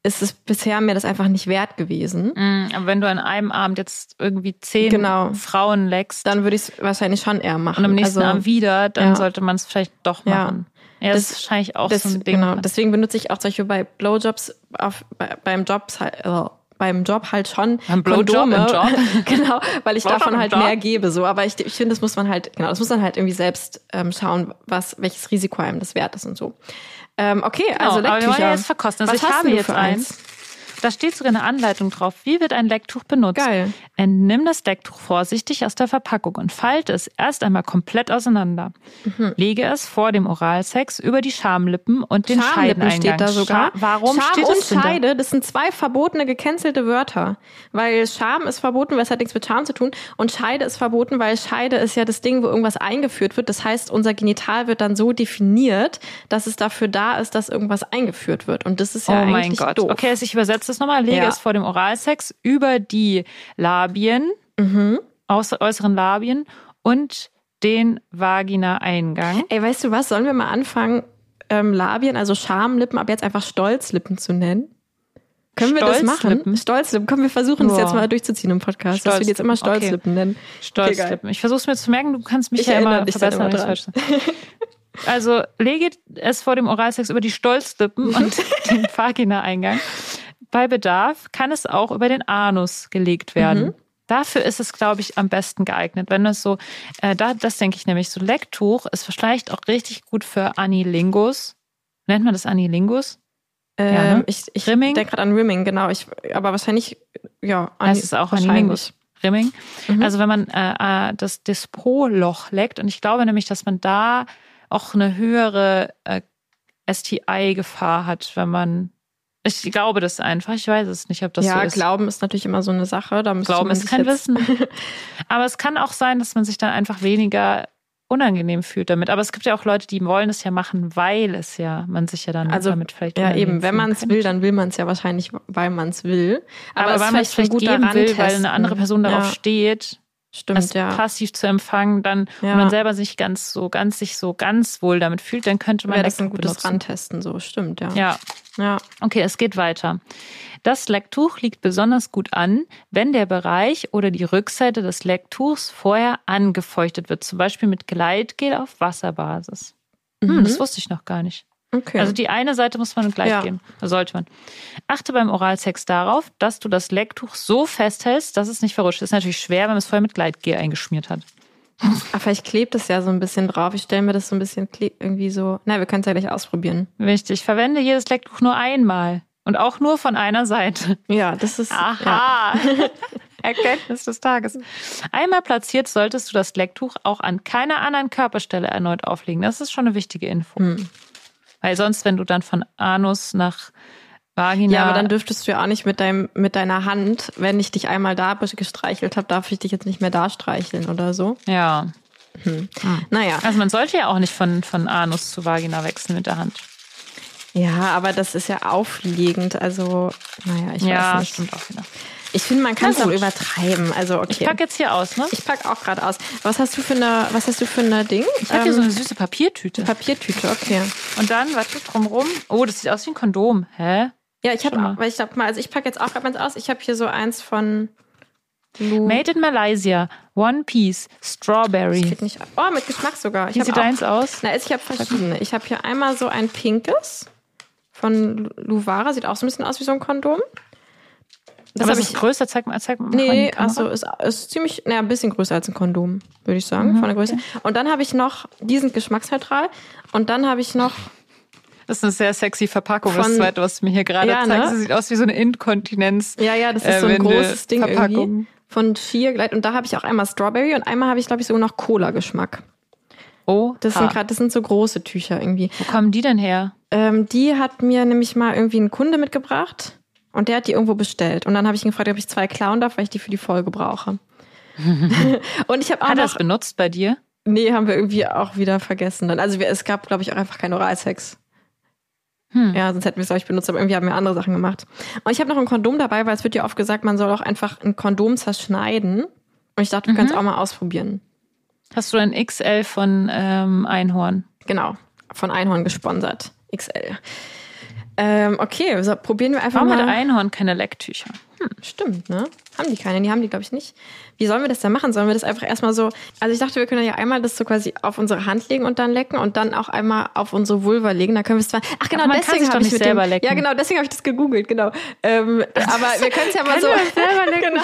ist es bisher mir das einfach nicht wert gewesen. Mm, Aber wenn du an einem Abend jetzt irgendwie zehn Genau. Frauen leckst Dann würde ich es wahrscheinlich schon eher machen. und am nächsten also, Abend wieder, dann ja. sollte man es vielleicht doch Ja. machen. Ja, das, Das- ist wahrscheinlich auch das, so ein Ding. Genau, deswegen benutze ich auch zum Beispiel bei Blowjobs auf, bei, beim Jobs halt, äh, beim Job halt schon Beim Blowjob Kondome. im Job? genau, weil ich Blowjob davon halt mehr gebe. So, aber ich, ich finde, das muss man halt, genau, das muss man halt irgendwie selbst ähm, schauen, was welches Risiko einem das wert ist und so. Ähm, okay, Genau, also aber wir wollen Lecktücher. jetzt verkosten. Also Was ich habe jetzt für eins. Da steht sogar eine Anleitung drauf. Wie wird ein Lecktuch benutzt? Geil. Entnimm das Lecktuch vorsichtig aus der Verpackung und falte es erst einmal komplett auseinander. Mhm. Lege es vor dem Oralsex über die Schamlippen und den Schamlippen Scheideneingang. steht da sogar. Scha Warum Scham steht und es denn da? Scheide, das sind zwei verbotene, gecancelte Wörter. Weil Scham ist verboten, weil es hat nichts mit Scham zu tun. Und Scheide ist verboten, weil Scheide ist ja das Ding, wo irgendwas eingeführt wird. Das heißt, unser Genital wird dann so definiert, dass es dafür da ist, dass irgendwas eingeführt wird. Und das ist ja oh mein eigentlich Gott. doof. Okay, also ich übersetze es nochmal. Lege Ja. es vor dem Oralsex über die Labien, Mhm. äußeren Labien und den Vagina-Eingang. Ey, weißt du was? Sollen wir mal anfangen, ähm, Labien, also Schamlippen, ab jetzt einfach Stolzlippen zu nennen? Können wir das machen? Stolzlippen? Stolzlippen. Komm, wir versuchen das Boah. jetzt mal durchzuziehen im Podcast, dass wir jetzt immer Stolzlippen, okay. Nennen. Stolzlippen. Ich versuche es mir zu merken, du kannst mich Ich ja immer verbessern, wenn falsch. Also lege es vor dem Oralsex über die Stolzlippen und den Vagina-Eingang. Bei Bedarf kann es auch über den Anus gelegt werden. Mhm. Dafür ist es, glaube ich, am besten geeignet. Wenn das so, äh, da, das denke ich nämlich, so Lecktuch ist vielleicht auch richtig gut für Anilingus. Nennt man das Anilingus? Ähm, Ja, ne? Ich, ich denke gerade an Rimming, genau. Ich, aber wahrscheinlich, ja. heißt es auch wahrscheinlich. Anilingus. Rimming. Mhm. Also wenn man äh, äh, das Dispro-Loch leckt, und ich glaube nämlich, dass man da auch eine höhere äh, STI-Gefahr hat, wenn man. Ich glaube das einfach. Ich weiß es nicht, ob das ja, so ist. Glauben ist natürlich immer so eine Sache. Da Glauben man ist kein Wissen. Aber es kann auch sein, dass man sich dann einfach weniger unangenehm fühlt damit. Aber es gibt ja auch Leute, die wollen es ja machen, weil es ja, man sich ja dann Also, damit vielleicht Ja, eben. Wenn man es will, dann will man es ja wahrscheinlich, weil man es will. Aber, es weil man es vielleicht guter geben will, weil Rantesten. eine andere Person darauf ja, steht, Stimmt, es ja. passiv zu empfangen, dann Ja. wenn man selber sich ganz so ganz sich so ganz wohl damit fühlt, dann könnte man Wäre das ein gutes benutzen. Rantesten, so. Stimmt, ja. Ja, Ja. okay, es geht weiter. Das Lecktuch liegt besonders gut an, wenn der Bereich oder die Rückseite des Lecktuchs vorher angefeuchtet wird, zum Beispiel mit Gleitgel auf Wasserbasis. Hm, Mhm. das wusste ich noch gar nicht. Okay. Also die eine Seite muss man gleich Ja. geben. Sollte man. Achte beim Oralsex darauf, dass du das Lecktuch so festhältst, dass es nicht verrutscht. Das ist natürlich schwer, wenn man es vorher mit Gleitgel eingeschmiert hat. Aber vielleicht klebt es ja so ein bisschen drauf. Ich stelle mir das so ein bisschen irgendwie so. Na, wir können es ja gleich ausprobieren. Wichtig. Verwende jedes Lecktuch nur einmal. Und auch nur von einer Seite. Ja, das ist. Ja. Aha. Erkenntnis des Tages. Einmal platziert, solltest du das Lecktuch auch an keiner anderen Körperstelle erneut auflegen. Das ist schon eine wichtige Info. Hm. Weil sonst, wenn du dann von Anus nach Vagina. Ja, aber dann dürftest du ja auch nicht mit deinem mit deiner Hand, wenn ich dich einmal da gestreichelt habe, darf ich dich jetzt nicht mehr da streicheln oder so. Ja. Naja. Also man sollte ja auch nicht von, von Anus zu Vagina wechseln mit der Hand. Ja, aber das ist ja aufliegend. Also, naja, ich ja, weiß nicht. stimmt auch wieder. Ich finde, man kann es auch übertreiben. Also, okay. Ich pack jetzt hier aus, ne? Ich pack auch gerade aus. Was hast du für eine, was hast du für eine Ding? Ich habe hier so Ähm, eine süße Papiertüte. Papiertüte, okay. Und dann, warte, drumrum. Oh, das sieht aus wie ein Kondom. Hä? Ja, ich habe weil ich glaube mal, also ich packe jetzt auch gerade eins aus. Ich habe hier so eins von Lu. Made in Malaysia. One Piece. Strawberry. Oh, mit Geschmack sogar. Ich Wie sieht auch, deins aus? Na, ich habe verschiedene. Ich habe hier einmal so ein pinkes von Luvara. Sieht auch so ein bisschen aus wie so ein Kondom. Das Aber habe es ich ist größer. Zeig mal, zeig mal. Nee, also ist, ist ziemlich, naja, ein bisschen größer als ein Kondom, würde ich sagen, von der Größe. Und dann habe ich noch, die sind geschmacksneutral. Und dann habe ich noch, Das ist eine sehr sexy Verpackung. das Von- zweite, was du mir hier gerade Ja, zeigst, ne? das sieht aus wie so eine Inkontinenz. ja, ja, das ist äh, so ein großes Ding irgendwie. Verpackung. Von Sheer Glide. Und da habe ich auch einmal Strawberry und einmal habe ich, glaube ich, sogar noch Cola-Geschmack. Oh, Das sind gerade, das sind so große Tücher irgendwie. Wo kommen die denn her? Ähm, die hat mir nämlich mal irgendwie ein Kunde mitgebracht und der hat die irgendwo bestellt. Und dann habe ich ihn gefragt, ob ich zwei klauen darf, weil ich die für die Folge brauche. und ich habe auch Hat er das benutzt bei dir? Nee, haben wir irgendwie auch wieder vergessen. Dann. Also wir, es gab, glaube ich, auch einfach keinen Oralsex. Hm. Ja, sonst hätten wir es, glaube ich, benutzt, aber irgendwie haben wir andere Sachen gemacht. Und ich habe noch ein Kondom dabei, weil es wird ja oft gesagt, man soll auch einfach ein Kondom zerschneiden. Und ich dachte, du Mhm. kannst auch mal ausprobieren. Hast du ein XL von ähm, Einhorn? Genau. Von Einhorn gesponsert. XL. Ähm, okay, so, probieren wir einfach Warum mal. hat Einhorn keine Lecktücher? Stimmt, ne? Haben die keine? Die haben die, glaube ich, nicht. Wie sollen wir das denn machen? Sollen wir das einfach erstmal so. Also ich dachte, wir können ja einmal das so quasi auf unsere Hand legen und dann lecken und dann auch einmal auf unsere Vulva legen. Dann können wir es zwar. Ach genau, deswegen habe ich mit selber dem, lecken. Ja, genau, deswegen habe ich das gegoogelt, genau. Ähm, aber wir können es ja mal so. selber lecken. genau.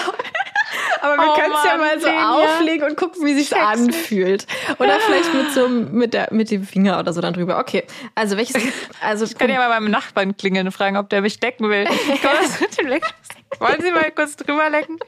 Aber wir Oh können es ja mal so auflegen und gucken, wie sich's anfühlt. Oder vielleicht mit so mit der mit dem Finger oder so dann drüber. Okay. Also welches also Ich kann ja mal beim Nachbarn klingeln und fragen, ob der mich decken will. Wollen Sie mal kurz drüber lecken?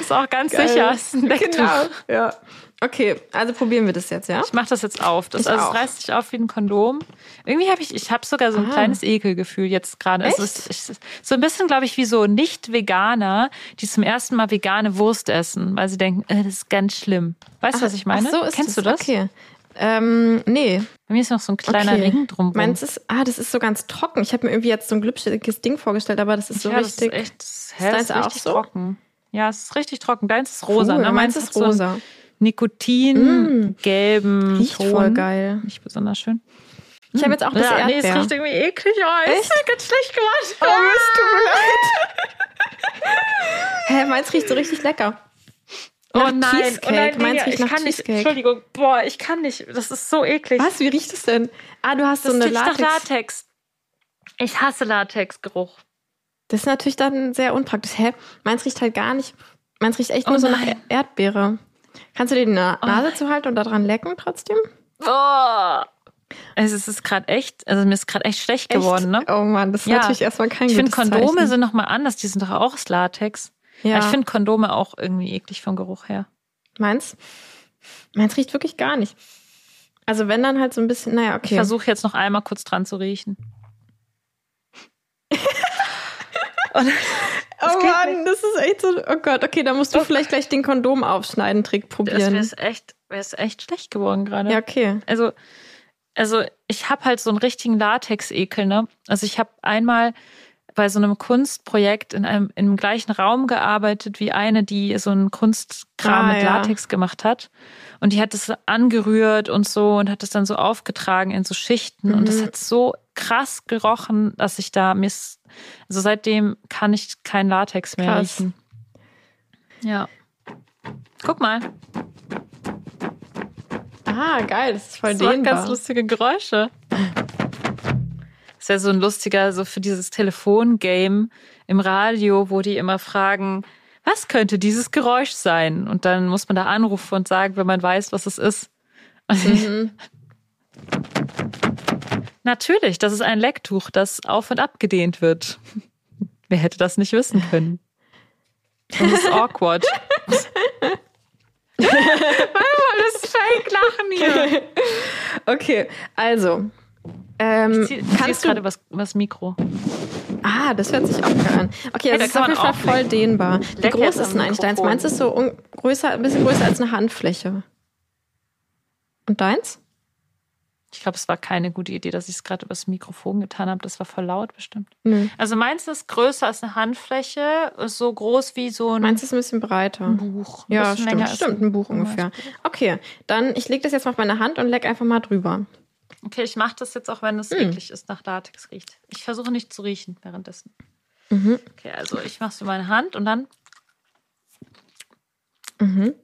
Ist auch ganz Geil. sicher. Ist ein Lecktuch. Genau. Ja. Okay, also probieren wir das jetzt, ja? Ich mach das jetzt auf. Das, Ich also es reißt sich auf wie ein Kondom. Irgendwie habe ich, ich habe sogar so ein Ah. kleines Ekelgefühl jetzt gerade. Es Echt? ist, ich, so ein bisschen, glaube ich, wie so Nicht-Veganer, die zum ersten Mal vegane Wurst essen, weil sie denken, äh, das ist ganz schlimm. Weißt du, was ich meine? Ach so ist Kennst das? du das? Okay. Ähm, nee. Bei mir ist noch so ein kleiner okay. Ring drum. Meins ist, ah, das ist so ganz trocken. Ich habe mir irgendwie jetzt so ein glückschiges Ding vorgestellt, aber das ist so ja, das richtig. ist echt, das ist, Ist das ist auch richtig so? trocken. Ja, es ist richtig trocken. Deins ist rosa. Cool, ne? meins hat ist so einen rosa. Nikotin, gelben Riecht Ton. voll geil. Nicht besonders schön. Ich habe jetzt auch das ja, nee, es Erdbeer. riecht irgendwie eklig. Oh, ist Echt? ganz schlecht gemacht. oh, Mist, tut mir leid. Hä, meins riecht so richtig lecker. Oh Nach nein, Cheesecake. oh nein, Meins riecht ich nach kann nicht. Cheesecake. Entschuldigung, boah, ich kann nicht. Das ist so eklig. Was? Wie riecht es denn? Ah, du hast Das so eine riecht nach Latex. Latex. Ich hasse Latexgeruch. Das ist natürlich dann sehr unpraktisch. Hä? Meins riecht halt gar nicht. Meins riecht echt Oh nur so nach nein. Er- Erdbeere. Kannst du dir die Na Oh Nase zuhalten und da dran lecken trotzdem? Boah. Also es ist gerade echt, also mir ist gerade echt schlecht geworden, ne? Oh Mann, das ist Ja. natürlich erstmal kein Ich finde Kondome Zeichen. sind noch mal anders, die sind doch auch aus Latex. Ja. Ich finde Kondome auch irgendwie eklig vom Geruch her. Meins? Meins riecht wirklich gar nicht. Also wenn dann halt so ein bisschen, naja, Ich okay. versuche jetzt noch einmal kurz dran zu riechen. Und oh geht Mann, das ist echt so, oh Gott, okay, da musst du vielleicht gleich den Kondom aufschneiden Trick das probieren. mir ist echt, ist echt schlecht geworden gerade. Ja, okay. Also, also ich habe halt so einen richtigen Latex-Ekel, ne? Also ich habe einmal bei so einem Kunstprojekt in einem im gleichen Raum gearbeitet wie eine, die so einen Kunstkram Ah, mit ja. Latex gemacht hat. Und die hat das angerührt und so und hat das dann so aufgetragen in so Schichten. Und das Mhm. hat so krass gerochen, dass ich da mir ist- also seitdem kann ich kein Latex mehr Krass. riechen. Ja. Guck mal. Ah, geil, das ist voll Das dehnbar. ganz lustige Geräusche. Das ist ja so ein lustiger, so für dieses Telefongame im Radio, wo die immer fragen, was könnte dieses Geräusch sein? Und dann muss man da anrufen und sagen, wenn man weiß, was es ist. Mhm. Natürlich, das ist ein Lecktuch, das auf und abgedehnt wird. Wer hätte das nicht wissen können? Und das ist awkward. das Fake-Lachen hier. Okay, also. Ähm, Ich zieh- ich kannst du, gerade was, was Mikro. Ah, das hört sich auch geil an. Okay, Hey, das da ist auf jeden Fall voll dehnbar. Wie groß ist denn eigentlich deins? Meins ist so größer, ein bisschen größer als eine Handfläche. Und deins? Ich glaube, es war keine gute Idee, dass ich es gerade übers Mikrofon getan habe. Das war voll laut bestimmt. Nö. Also meins ist größer als eine Handfläche, ist so groß wie so ein Meins ist ein bisschen breiter. Buch. Ein Ja, stimmt, stimmt, ein Buch ungefähr. Okay, dann ich lege das jetzt mal auf meine Hand und leck einfach mal drüber. Okay, ich mache das jetzt auch, wenn es Hm. eklig ist, nach Latex riecht. Ich versuche nicht zu riechen währenddessen. Mhm. Okay, also ich mache es in meine Hand und dann. Mhm.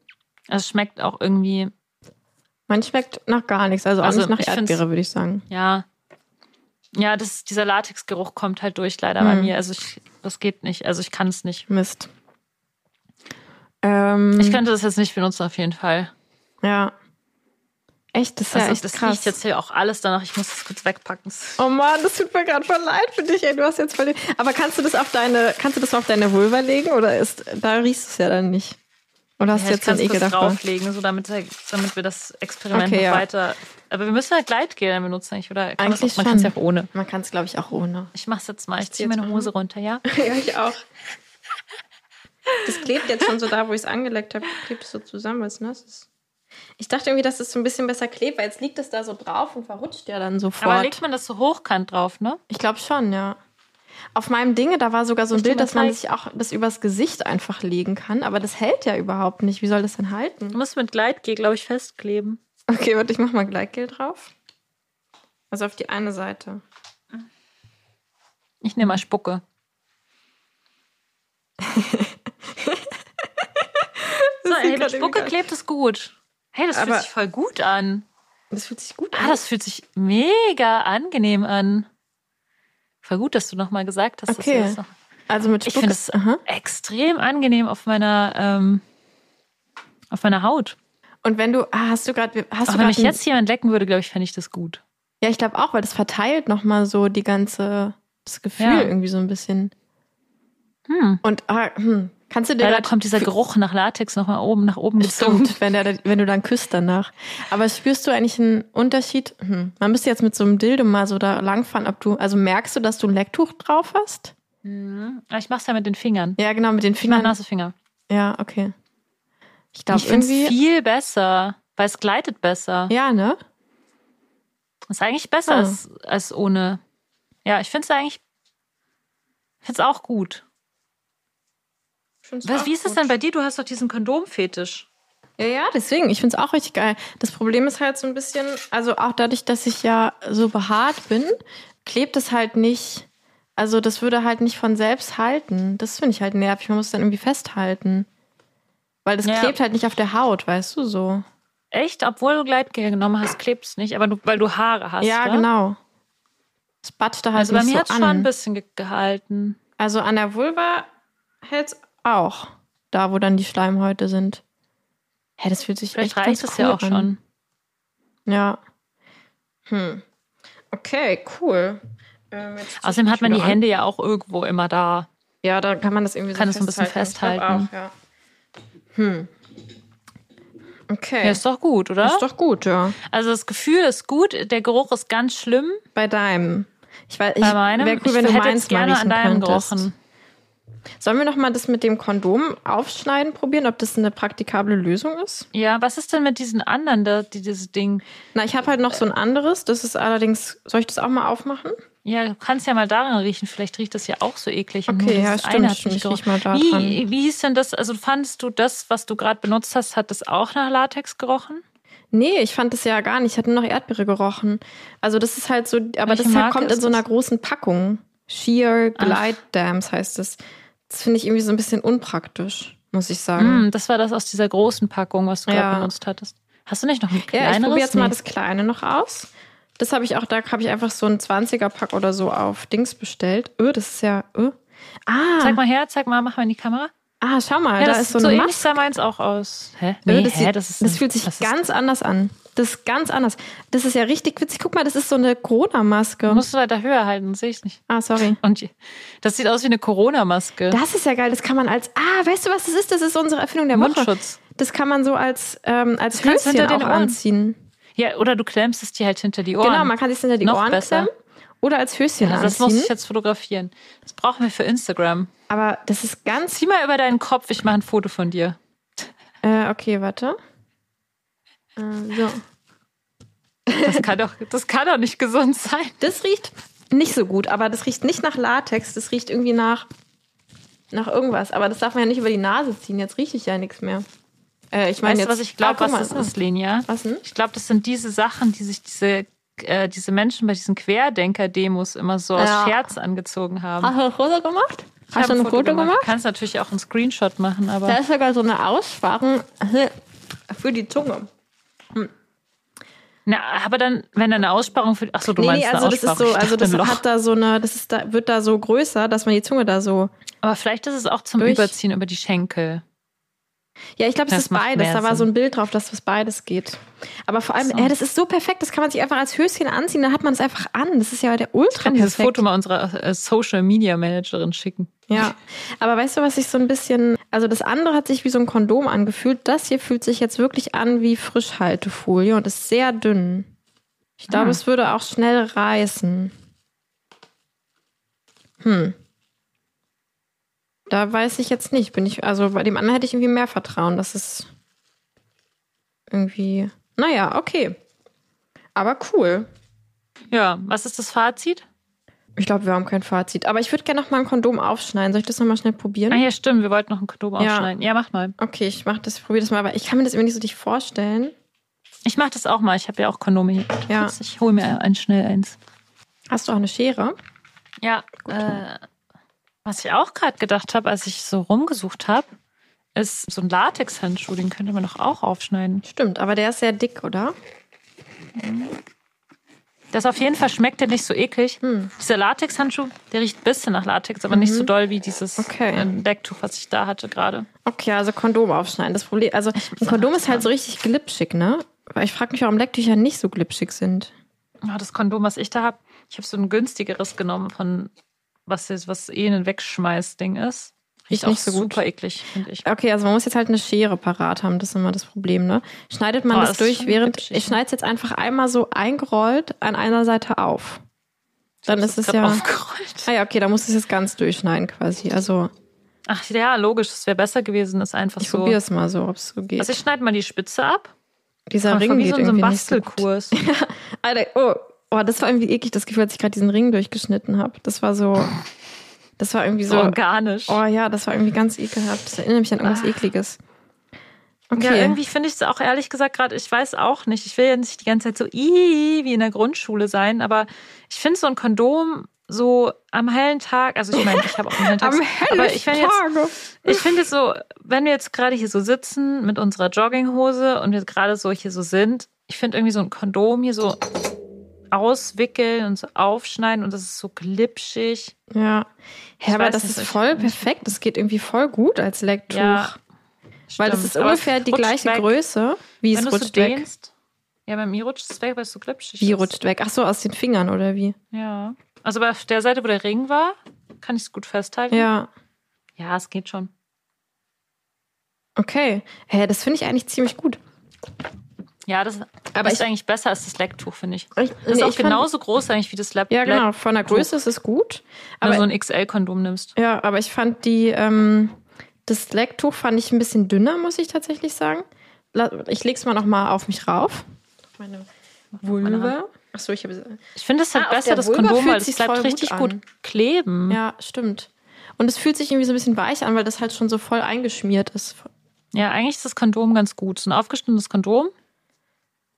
Es schmeckt auch irgendwie, Mein schmeckt nach gar nichts, also auch Also, nicht nach Erdbeere, würde ich sagen. ja. Ja, das, dieser Latexgeruch kommt halt durch, leider bei Hm. mir. Also ich, das geht nicht. Also ich kann es nicht. Mist. Ähm, Ich könnte das jetzt nicht benutzen, auf jeden Fall. ja. Echt, das ist ja Also echt das krass. riecht jetzt hier auch alles danach. Ich muss das kurz wegpacken. Oh Mann, das tut mir gerade voll leid für dich, ey. Du hast jetzt voll. Aber kannst du das auf deine, kannst du das auf deine Vulva legen oder ist, da riechst du es ja dann nicht? Oder hast Ja, du ich jetzt es Ekel kurz davor? drauflegen, so damit, damit wir das Experiment Okay, noch ja. weiter. Aber wir müssen halt Gleitgel dann benutzen, eigentlich, oder? Eigentlich auch, man kann es ja auch ohne. Man kann es, glaube ich, auch ohne. Ich mach's jetzt mal. Ich zieh ziehe meine. Hose runter, ja? ja, ich auch. Das klebt jetzt schon so da, wo ich es angelegt habe, klebt es so zusammen, weil es nass ist. Ich dachte irgendwie, dass es so ein bisschen besser klebt, weil jetzt liegt es da so drauf und verrutscht ja dann sofort. Aber legt man das so hochkant drauf, ne? Ich glaube schon, ja. Auf meinem Dinge, da war sogar so ein Ich Bild, dass man sich auch das übers Gesicht einfach legen kann, aber das hält ja überhaupt nicht. Wie soll das denn halten? Du musst mit Gleitgel, glaube ich, festkleben. Okay, warte, ich mach mal Gleitgel drauf. Also auf die eine Seite. Ich nehme mal Spucke. so, ey, mit Spucke klebt es gut. Hey, das Aber- fühlt sich voll gut an. Das fühlt sich gut Ah, an. das fühlt sich mega angenehm an. Voll gut, dass du nochmal gesagt hast. dass Okay. du das noch Also mit Ich Spuck finde ist, es extrem angenehm auf meiner, ähm, auf meiner Haut. Und wenn du, ah, hast du gerade, hast Auch du wenn mich jetzt jemand lecken würde, glaube ich, fände ich das gut. Ja, ich glaube auch, weil das verteilt nochmal so die ganze, das Gefühl Ja. irgendwie so ein bisschen. Hm. Und ah, hm, kannst du dir da kommt dieser Geruch nach Latex nochmal oben, nach oben gezogen. Wenn, der, wenn du dann küsst danach. Aber spürst du eigentlich einen Unterschied? Hm. Man müsste jetzt mit so einem Dildo mal so da langfahren, ob du, also merkst du, dass du ein Lecktuch drauf hast? Mhm. Aber ich mach's ja mit den Fingern. Ja, genau, mit den Ich mach Fingern. nasse Finger. Ja, okay. Ich glaube Ich finde es viel besser, weil es gleitet besser. Ja, ne? Ist eigentlich besser Ah. als, als ohne. Ja, ich finde es eigentlich. Ich finde es auch gut. Was, wie ist das denn bei dir? Du hast doch diesen Kondomfetisch. Ja, ja, deswegen. Ich finde es auch richtig geil. Das Problem ist halt so ein bisschen, also auch dadurch, dass ich ja so behaart bin, klebt es halt nicht. Also das würde halt nicht von selbst halten. Das finde ich halt nervig. Man muss es dann irgendwie festhalten. Weil das Ja. klebt halt nicht auf der Haut, weißt du so. Echt? Obwohl du Gleitgel genommen hast, klebt es nicht, aber du, weil du Haare hast. ja, wa? genau. Es batscht da halt Also bei nicht mir hat so es schon ein an. bisschen ge gehalten. Also an der Vulva hält es auch. Da, wo dann die Schleimhäute sind. Hä, das fühlt sich Vielleicht echt reicht ganz es cool ja auch an. schon. Ja. Hm. Okay, cool. Ähm, ich Außerdem hat man die an. Hände ja auch irgendwo immer da. Ja, da kann man das irgendwie Kann so ein bisschen festhalten. Ich. Auch, ja. Hm. Okay. Ja, ist doch gut, oder? ist doch gut, ja. Also das Gefühl ist gut, der Geruch ist ganz schlimm. Bei deinem. Ich weiß, ich, Bei meinem. Wäre cool, ich wenn du hätte meins gerne mal an deinem könntest. gerochen. Sollen wir noch mal das mit dem Kondom aufschneiden probieren, ob das eine praktikable Lösung ist? Ja, was ist denn mit diesen anderen, da, die, dieses Ding? Na, ich habe halt noch so ein anderes. Das ist allerdings. Soll ich das auch mal aufmachen? Ja, du kannst ja mal daran riechen. Vielleicht riecht das ja auch so eklig. Okay, ja, stimmt, stimmt. Ich riech mal da wie, wie hieß denn das? Also fandest du das, was du gerade benutzt hast, hat das auch nach Latex gerochen? Nee, ich fand das ja gar nicht. Ich hatte nur noch Erdbeere gerochen. Also das ist halt so, aber Welche das halt kommt in so einer großen Packung. Sheer. Glide Dams heißt es. Das finde ich irgendwie so ein bisschen unpraktisch, muss ich sagen. Hm, das war das aus dieser großen Packung, was du gerade Ja. benutzt hattest. Hast du nicht noch ein Ja, ich kleineres? probiere jetzt mal Nee. das kleine noch aus. Das habe ich auch, da habe ich einfach so ein 20er-Pack oder so auf Dings bestellt. Öh, das ist ja. Öh. Ah, Zeig mal her, zeig mal, mach mal in die Kamera. ah, schau mal, Ja, da das ist so so eine ähnlich Maske. sah meins auch aus. Hä? Nee, das, hä? das, ist das fühlt sich ganz anders an. Das ist ganz anders. Das ist ja richtig witzig. Guck mal, das ist so eine Corona-Maske. Musst du weiter höher halten, sehe ich nicht. Ah, sorry. Und das sieht aus wie eine Corona-Maske. Das ist ja geil. Das kann man als. Ah, weißt du, was das ist? Das ist unsere Erfindung der Woche. Mundschutz. Das kann man so als, ähm, als Das Höschen hinter auch den Ohren. anziehen. Ja, oder du klemmst es dir halt hinter die Ohren. Genau, man kann sich hinter die Noch Ohren besser. klemmen. oder als Höschen Also das muss ich jetzt fotografieren. Das brauchen wir für Instagram. Aber das ist ganz. Zieh mal über deinen Kopf, ich mache ein Foto von dir. Äh, okay, warte. Äh, so. Das kann doch, das kann doch nicht gesund sein. Das riecht nicht so gut, aber das riecht nicht nach Latex. Das riecht irgendwie nach, nach irgendwas. Aber das darf man ja nicht über die Nase ziehen. Jetzt rieche ich ja nichts mehr. Äh, ich meine Weißt du, jetzt. was ich glaube, Ah, was das ist, Lenia? Was denn? Ich glaube, das sind diese Sachen, die sich diese, äh, diese Menschen bei diesen Querdenker-Demos immer so aus Ja. Scherz angezogen haben. Hast du ein Foto gemacht? Ich Hast du ein Foto gemacht? Kannst natürlich auch einen Screenshot machen, aber. Da ist sogar so eine Aussparung für die Zunge. Na, aber dann, wenn da eine Aussparung für. Achso, du nee, meinst nee, eine also das ist so, Ich also das hat da so eine, das ist da, wird da so größer, dass man die Zunge da so. Aber vielleicht ist es auch zum Durch- Überziehen über die Schenkel. Ja, ich glaube, es ist beides. Da war so ein Bild drauf, dass das beides geht. Aber vor allem, So. ja, das ist so perfekt, das kann man sich einfach als Höschen anziehen, dann hat man es einfach an. Das ist ja der Ich ultra kann dieses perfekt. Foto mal unserer äh, Social Media Managerin schicken. Ja, aber weißt du, was ich so ein bisschen, also das andere hat sich wie so ein Kondom angefühlt. Das hier fühlt sich jetzt wirklich an wie Frischhaltefolie und ist sehr dünn. Ich glaube, Ah. es würde auch schnell reißen. Hm. Da weiß ich jetzt nicht. Bin ich, also bei dem anderen hätte ich irgendwie mehr Vertrauen. Das ist irgendwie, naja, okay. Aber cool. Ja, was ist das Fazit? Ich glaube, wir haben kein Fazit. Aber ich würde gerne noch mal ein Kondom aufschneiden. Soll ich das noch mal schnell probieren? Ah ja, stimmt, wir wollten noch ein Kondom Ja. aufschneiden. Ja, mach mal. Okay, ich mach das, probiere das mal, aber ich kann mir das irgendwie nicht so richtig vorstellen. Ich mach das auch mal. Ich habe ja auch Kondome hier. Ja. Ich hole mir ein schnell eins. Hast du auch eine Schere? Ja, äh, was ich auch gerade gedacht habe, als ich so rumgesucht habe, ist so ein Latexhandschuh, den könnte man doch auch aufschneiden. Stimmt, aber der ist sehr dick, oder? Das auf jeden Fall schmeckt der nicht so eklig. Hm. Dieser Latexhandschuh, der riecht ein bisschen nach Latex, aber nicht so doll wie dieses Mhm. Okay. äh, Decktuch, was ich da hatte gerade. Okay, also Kondom aufschneiden. Das Problem, also ein Kondom ist halt so richtig glitschig, ne? Weil ich frage mich, warum Lecktücher nicht so glitschig sind. Ja, das Kondom, was ich da habe, ich habe so ein günstigeres genommen von was jetzt, was eh ein Wegschmeiß-Ding ist. Riecht auch nicht so gut. super eklig, finde ich. Okay, also man muss jetzt halt eine Schere parat haben, das ist immer das Problem, ne? Schneidet man Oh, das das durch, während ich ne? schneide es jetzt einfach einmal so eingerollt an einer Seite auf. Dann ist es ja. aufgerollt. Ah ja, okay, da muss ich es jetzt ganz durchschneiden quasi. Also Ach ja, logisch, es wäre besser gewesen, ist einfach ich so. probiere es mal so, ob es so geht. Also ich schneide mal die Spitze ab. Dieser Ach, Ring geht so irgendwie nicht so gut. Bastelkurs. Alter, oh, oh, das war irgendwie eklig, das Gefühl, als ich gerade diesen Ring durchgeschnitten habe. Das war so, das war irgendwie so so, organisch. oh ja, das war irgendwie ganz ekelhaft. Das erinnert mich an irgendwas Ah. Ekliges. Ja, Okay. irgendwie finde ich es auch ehrlich gesagt gerade, ich weiß auch nicht. Ich will ja nicht die ganze Zeit so "Ih", wie in der Grundschule sein, aber ich finde so ein Kondom so am hellen Tag, also ich meine, ich habe auch einen hellen Tag. Am aber hellen ich finde jetzt, ich finde jetzt so, wenn wir jetzt gerade hier so sitzen mit unserer Jogginghose und wir gerade so hier so sind, ich finde irgendwie so ein Kondom hier so auswickeln und so aufschneiden und das ist so glitschig. Ja. Ja, aber das nicht, ist voll perfekt. Das geht irgendwie voll gut als Lecktuch. Ja, weil das ist Aber ungefähr die rutscht gleiche weg. Größe. Wie Wenn es du es so rutscht weg. dehnst. Ja, bei mir rutscht es weg, weil es so glitschig Wie ist. rutscht weg? Ach so, aus den Fingern oder wie? Ja. Also bei der Seite, wo der Ring war, kann ich es gut festhalten. Ja. Ja, es geht schon. Okay. Hä, das finde ich eigentlich ziemlich gut. Ja, das Aber ist ich- eigentlich besser als das Lecktuch, finde ich. Das ist nee, auch ich fand- genauso groß eigentlich wie das Lab Ja, genau. Von der Größe ist es gut. wenn du so ein XL-Kondom nimmst. Ja, aber ich fand die, ähm, das Lecktuch fand ich ein bisschen dünner, muss ich tatsächlich sagen. Ich leg's mal noch mal auf mich rauf. Auf meine Vulva. Achso, ich habe Ich finde es halt Ah, besser, das Vulva Kondom, weil es bleibt richtig gut gut, kleben. Ja, stimmt. Und es fühlt sich irgendwie so ein bisschen weich an, weil das halt schon so voll eingeschmiert ist. Ja, eigentlich ist das Kondom ganz gut. So ein aufgeschnittenes Kondom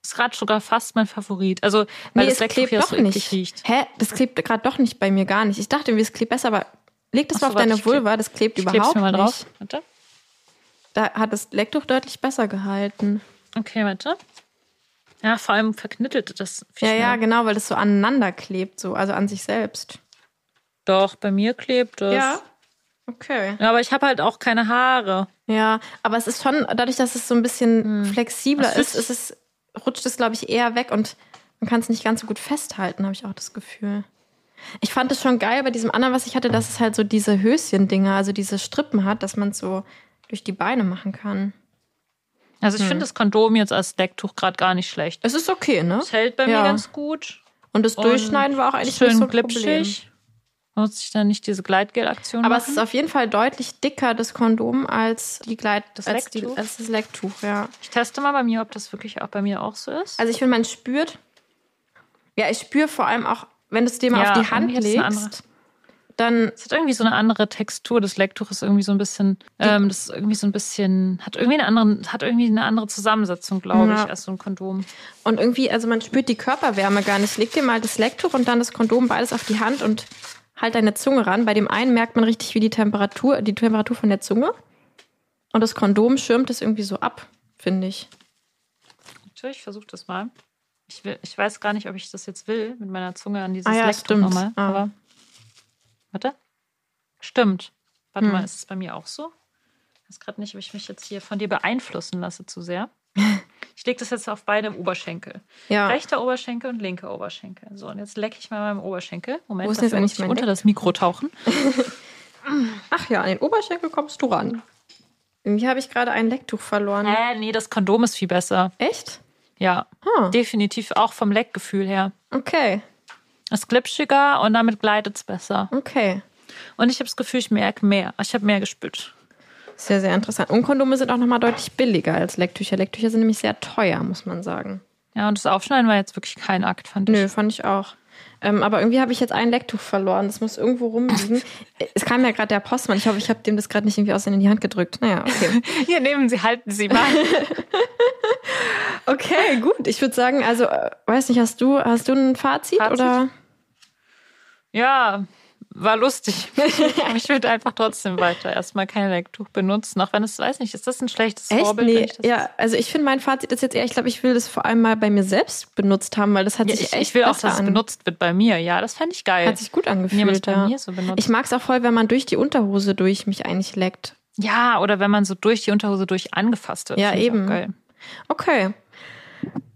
ist gerade sogar fast mein Favorit. Also, weil Nee, das es klebt ja doch so nicht. riecht. Hä? Das klebt gerade doch nicht bei mir gar nicht. Ich dachte es klebt besser, aber leg das Ach mal auf deine Vulva, das klebt Ich überhaupt mir mal drauf. nicht. Warte. Da hat das Lecktuch deutlich besser gehalten. Okay, warte. Ja, vor allem verknittelt das. viel Ja, ja, schneller. genau, weil das so aneinander klebt, so, also an sich selbst. Doch, bei mir klebt es. Ja. Okay. Ja, aber ich habe halt auch keine Haare. Ja, aber es ist schon, dadurch, dass es so ein bisschen flexibler Hm. Das ist, ist es, rutscht es, glaube ich, eher weg und man kann es nicht ganz so gut festhalten, habe ich auch das Gefühl. Ich fand es schon geil bei diesem anderen, was ich hatte, dass es halt so diese Höschen-Dinger, also diese Strippen hat, dass man es so durch die Beine machen kann. Also ich Hm. finde das Kondom jetzt als Decktuch gerade gar nicht schlecht. Es ist okay, ne? Es hält bei Ja. mir ganz gut. Und das Durchschneiden war auch eigentlich schön nicht so glitschig. Muss ich dann nicht diese Gleitgel-Aktion Aber machen? es ist auf jeden Fall deutlich dicker, das Kondom, als die Gleit Das als, die, Lecktuch? als das Lecktuch, ja. ich teste mal bei mir, ob das wirklich auch bei mir auch so ist. Also ich finde, man spürt, ja, ich spüre vor allem auch, wenn du es dir mal Ja, auf die Hand eine legst, dann Es hat irgendwie so eine andere Textur. Das Lecktuch ist irgendwie so ein bisschen, ähm, das ist irgendwie so ein bisschen, hat irgendwie einen anderen, hat irgendwie eine andere Zusammensetzung, glaube Ja. ich, als so ein Kondom. Und irgendwie, also man spürt die Körperwärme gar nicht. Leg dir mal das Lecktuch und dann das Kondom beides auf die Hand und halt deine Zunge ran. Bei dem einen merkt man richtig, wie die Temperatur, die Temperatur von der Zunge. Und das Kondom schirmt es irgendwie so ab, finde ich. Natürlich, ich versuche das mal. Ich, will, ich weiß gar nicht, ob ich das jetzt will, mit meiner Zunge an dieses Ah ja, stimmt. nochmal. Ah. Aber, warte. Stimmt. Warte Hm. mal, ist es bei mir auch so? Ich weiß gerade nicht, ob ich mich jetzt hier von dir beeinflussen lasse zu sehr. Ich lege das jetzt auf beide Oberschenkel. Ja. Rechter Oberschenkel und linker Oberschenkel. So, und jetzt lecke ich mal meinem Oberschenkel. Moment, Wo ist jetzt muss eigentlich ich unter Leck? das Mikro tauchen. Ach ja, an den Oberschenkel kommst du ran. Irgendwie habe ich gerade ein Lecktuch verloren. Äh, nee, das Kondom ist viel besser. Echt? Ja, Hm. definitiv auch vom Leckgefühl her. Okay, Es ist glitschiger und damit gleitet es besser. okay. Und ich habe das Gefühl, ich merke mehr. Ich habe mehr gespürt. Sehr, sehr interessant. Und Kondome sind auch nochmal deutlich billiger als Lecktücher. Lecktücher sind nämlich sehr teuer, muss man sagen. Ja, und das Aufschneiden war jetzt wirklich kein Akt, fand ich. Nö, fand ich auch. Ähm, aber irgendwie habe ich jetzt ein Lecktuch verloren. Das muss irgendwo rumliegen. es kam ja gerade der Postmann. Ich hoffe, ich habe dem das gerade nicht irgendwie aus in die Hand gedrückt. Naja, okay. Hier nehmen Sie, halten Sie mal. Okay, gut. Ich würde sagen, also, äh, weiß nicht, hast du, hast du ein Fazit, Fazit? oder? ja, war lustig. ich würde einfach trotzdem weiter erstmal kein Lecktuch benutzen. Auch wenn es, weiß nicht, ist das ein schlechtes Echt? Vorbild? Nee, ja, also ich finde, mein Fazit ist jetzt eher, ich glaube, ich will das vor allem mal bei mir selbst benutzt haben, weil das hat Ja, sich ich, echt ich will auch, dass es an- benutzt wird bei mir. Ja, das fände ich geil. Hat sich gut angefühlt, es bei ja. mir so benutzt. Ich mag es auch voll, wenn man durch die Unterhose durch mich eigentlich leckt. ja, oder wenn man so durch die Unterhose durch angefasst wird. Ja, eben. Geil. Okay.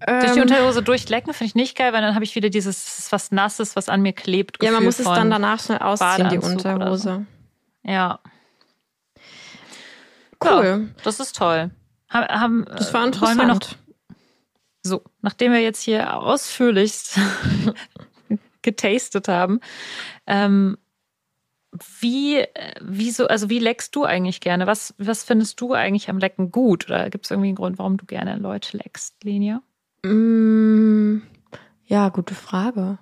Durch die Ähm, Unterhose durchlecken finde ich nicht geil, weil dann habe ich wieder dieses was Nasses, was an mir klebt. ja, man Gefühl muss es dann danach schnell ausziehen, die Unterhose. Ja, Cool. Ja, das ist toll. Haben, Das war äh, interessant. Wollen wir noch, so, nachdem wir jetzt hier ausführlichst getastet haben, ähm, wie, äh, wie so, also wie leckst du eigentlich gerne? Was, was findest du eigentlich am Lecken gut? Oder gibt es irgendwie einen Grund, warum du gerne Leute leckst, Linia? Mm, ja, gute Frage.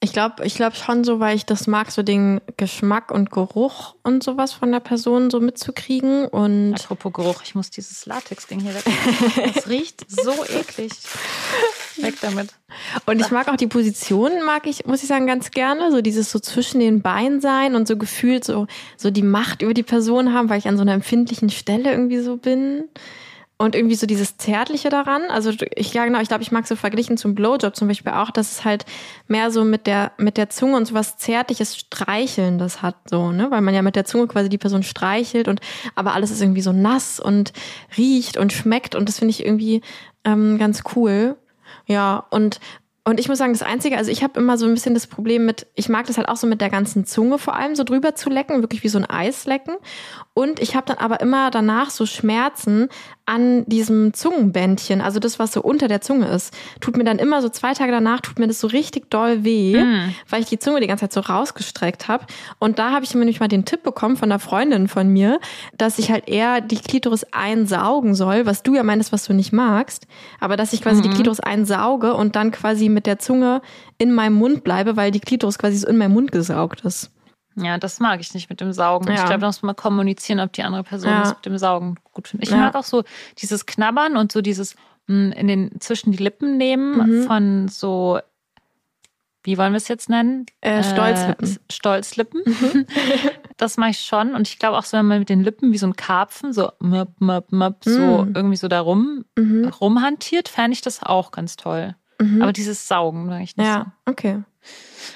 Ich glaube, ich glaube schon so, weil ich das mag, so den Geschmack und Geruch und sowas von der Person so mitzukriegen. Und Apropos Geruch, ich muss dieses Latex-Ding hier weg. Es riecht so eklig. Weg damit. Und ich mag auch die Position, mag ich, muss ich sagen, ganz gerne. So dieses so zwischen den Beinen sein und so gefühlt so, so die Macht über die Person haben, weil ich an so einer empfindlichen Stelle irgendwie so bin. Und irgendwie so dieses Zärtliche daran. Also ich, ja genau, ich glaube, ich mag so verglichen zum Blowjob zum Beispiel auch, dass es halt mehr so mit der, mit der Zunge und so was Zärtliches, Streichelndes hat, so, ne? Weil man ja mit der Zunge quasi die Person streichelt und aber alles ist irgendwie so nass und riecht und schmeckt und das finde ich irgendwie ähm, ganz cool. Ja, und und ich muss sagen, das Einzige, also ich habe immer so ein bisschen das Problem mit, ich mag das halt auch so mit der ganzen Zunge vor allem so drüber zu lecken, wirklich wie so ein Eis lecken. Und ich habe dann aber immer danach so Schmerzen an diesem Zungenbändchen, also das, was so unter der Zunge ist. Tut mir dann immer so zwei Tage danach, tut mir das so richtig doll weh, weil ich die Zunge die ganze Zeit so rausgestreckt habe. Und da habe ich mir nämlich mal den Tipp bekommen von einer Freundin von mir, dass ich halt eher die Klitoris einsaugen soll, was du ja meinst, was du nicht magst, aber dass ich quasi die Klitoris einsauge und dann quasi mit der Zunge in meinem Mund bleibe, weil die Klitoris quasi so in meinem Mund gesaugt ist. Ja, das mag ich nicht mit dem Saugen. Ich Ja. glaube, da muss man kommunizieren, ob die andere Person Ja. das mit dem Saugen gut findet. Ich Ja. mag auch so dieses Knabbern und so dieses mh, in den zwischen die Lippen nehmen Mhm. von so, wie wollen wir es jetzt nennen? Äh, Stolzlippen. Äh, Stolzlippen. das mache ich schon. Und ich glaube auch so, wenn man mit den Lippen wie so ein Karpfen so möp, möp, möp, so Mhm. irgendwie so da rum, Mhm. rumhantiert, fände ich das auch ganz toll. Mhm. Aber dieses Saugen mag ich nicht so. ja, okay.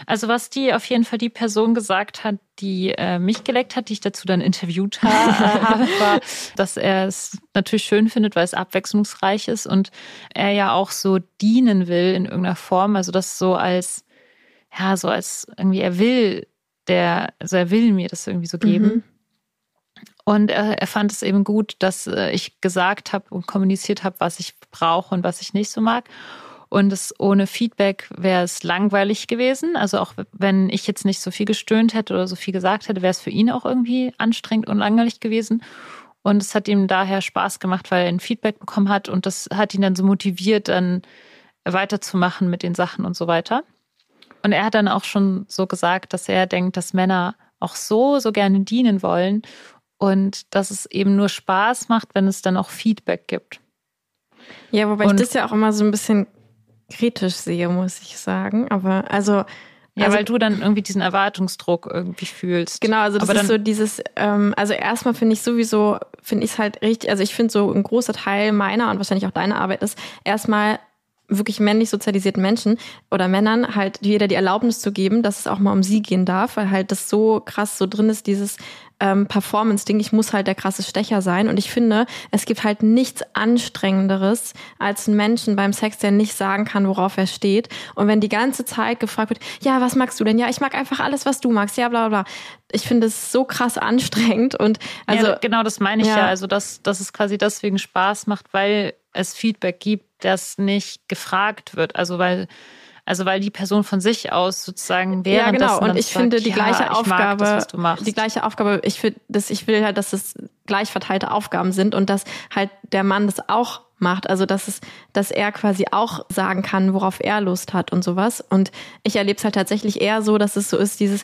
Also was die auf jeden Fall die Person gesagt hat, die äh, mich geleckt hat, die ich dazu dann interviewt ha äh, habe, war, dass er es natürlich schön findet, weil es abwechslungsreich ist und er ja auch so dienen will in irgendeiner Form. Also das so als, ja, so als irgendwie er will, der, also er will mir das irgendwie so geben. Mhm. Und er, er fand es eben gut, dass äh, ich gesagt habe und kommuniziert habe, was ich brauche und was ich nicht so mag. Und es ohne Feedback wäre es langweilig gewesen. Also auch wenn ich jetzt nicht so viel gestöhnt hätte oder so viel gesagt hätte, wäre es für ihn auch irgendwie anstrengend und langweilig gewesen. Und es hat ihm daher Spaß gemacht, weil er ein Feedback bekommen hat und das hat ihn dann so motiviert, dann weiterzumachen mit den Sachen und so weiter. Und er hat dann auch schon so gesagt, dass er denkt, dass Männer auch so, so gerne dienen wollen und dass es eben nur Spaß macht, wenn es dann auch Feedback gibt. Ja, wobei und, ich das ja auch immer so ein bisschen kritisch sehe, muss ich sagen. Aber also. Ja, also, weil du dann irgendwie diesen Erwartungsdruck irgendwie fühlst. Genau, also das Aber ist so dieses, ähm, also erstmal finde ich sowieso, finde ich es halt richtig, also ich finde so ein großer Teil meiner und wahrscheinlich auch deiner Arbeit ist, erstmal wirklich männlich sozialisierten Menschen oder Männern halt jeder die Erlaubnis zu geben, dass es auch mal um sie gehen darf, weil halt das so krass so drin ist, dieses ähm, Performance-Ding, ich muss halt der krasse Stecher sein. Und ich finde, es gibt halt nichts Anstrengenderes als einen Menschen beim Sex, der nicht sagen kann, worauf er steht. Und wenn die ganze Zeit gefragt wird, ja, was magst du denn? Ja, ich mag einfach alles, was du magst. Ja, bla bla bla. Ich finde es so krass anstrengend. Und also. Ja, genau, das meine ich ja. ja. Also, dass, dass es quasi deswegen Spaß macht, weil es Feedback gibt, das nicht gefragt wird. Also weil also weil die Person von sich aus sozusagen wäre. Ja, genau. Und ich sagt, finde die gleiche ja, Aufgabe, das, die gleiche Aufgabe, ich finde, dass ich will halt, dass es gleich verteilte Aufgaben sind und dass halt der Mann das auch macht. Also dass es, dass er quasi auch sagen kann, worauf er Lust hat und sowas. Und ich erlebe es halt tatsächlich eher so, dass es so ist, dieses,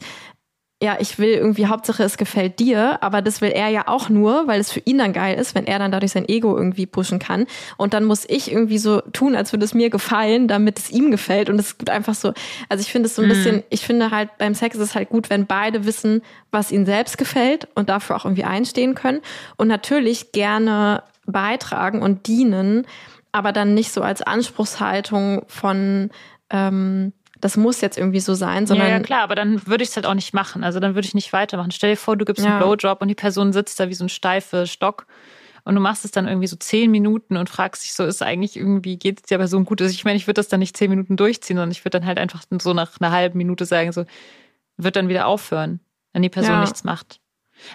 ja, ich will irgendwie, Hauptsache es gefällt dir, aber das will er ja auch nur, weil es für ihn dann geil ist, wenn er dann dadurch sein Ego irgendwie pushen kann. Und dann muss ich irgendwie so tun, als würde es mir gefallen, damit es ihm gefällt. Und es gibt einfach so, also ich finde es so ein mhm. bisschen, ich finde halt beim Sex ist es halt gut, wenn beide wissen, was ihnen selbst gefällt und dafür auch irgendwie einstehen können. Und natürlich gerne beitragen und dienen, aber dann nicht so als Anspruchshaltung von, ähm, das muss jetzt irgendwie so sein, sondern. Ja, ja klar, aber dann würde ich es halt auch nicht machen. Also dann würde ich nicht weitermachen. Stell dir vor, du gibst ja. einen Blowjob und die Person sitzt da wie so ein steifer Stock und du machst es dann irgendwie so zehn Minuten und fragst dich so, ist eigentlich irgendwie, geht es der Person gut? Also ich meine, ich würde das dann nicht zehn Minuten durchziehen, sondern ich würde dann halt einfach so nach einer halben Minute sagen, so, wird dann wieder aufhören, wenn die Person ja. nichts macht.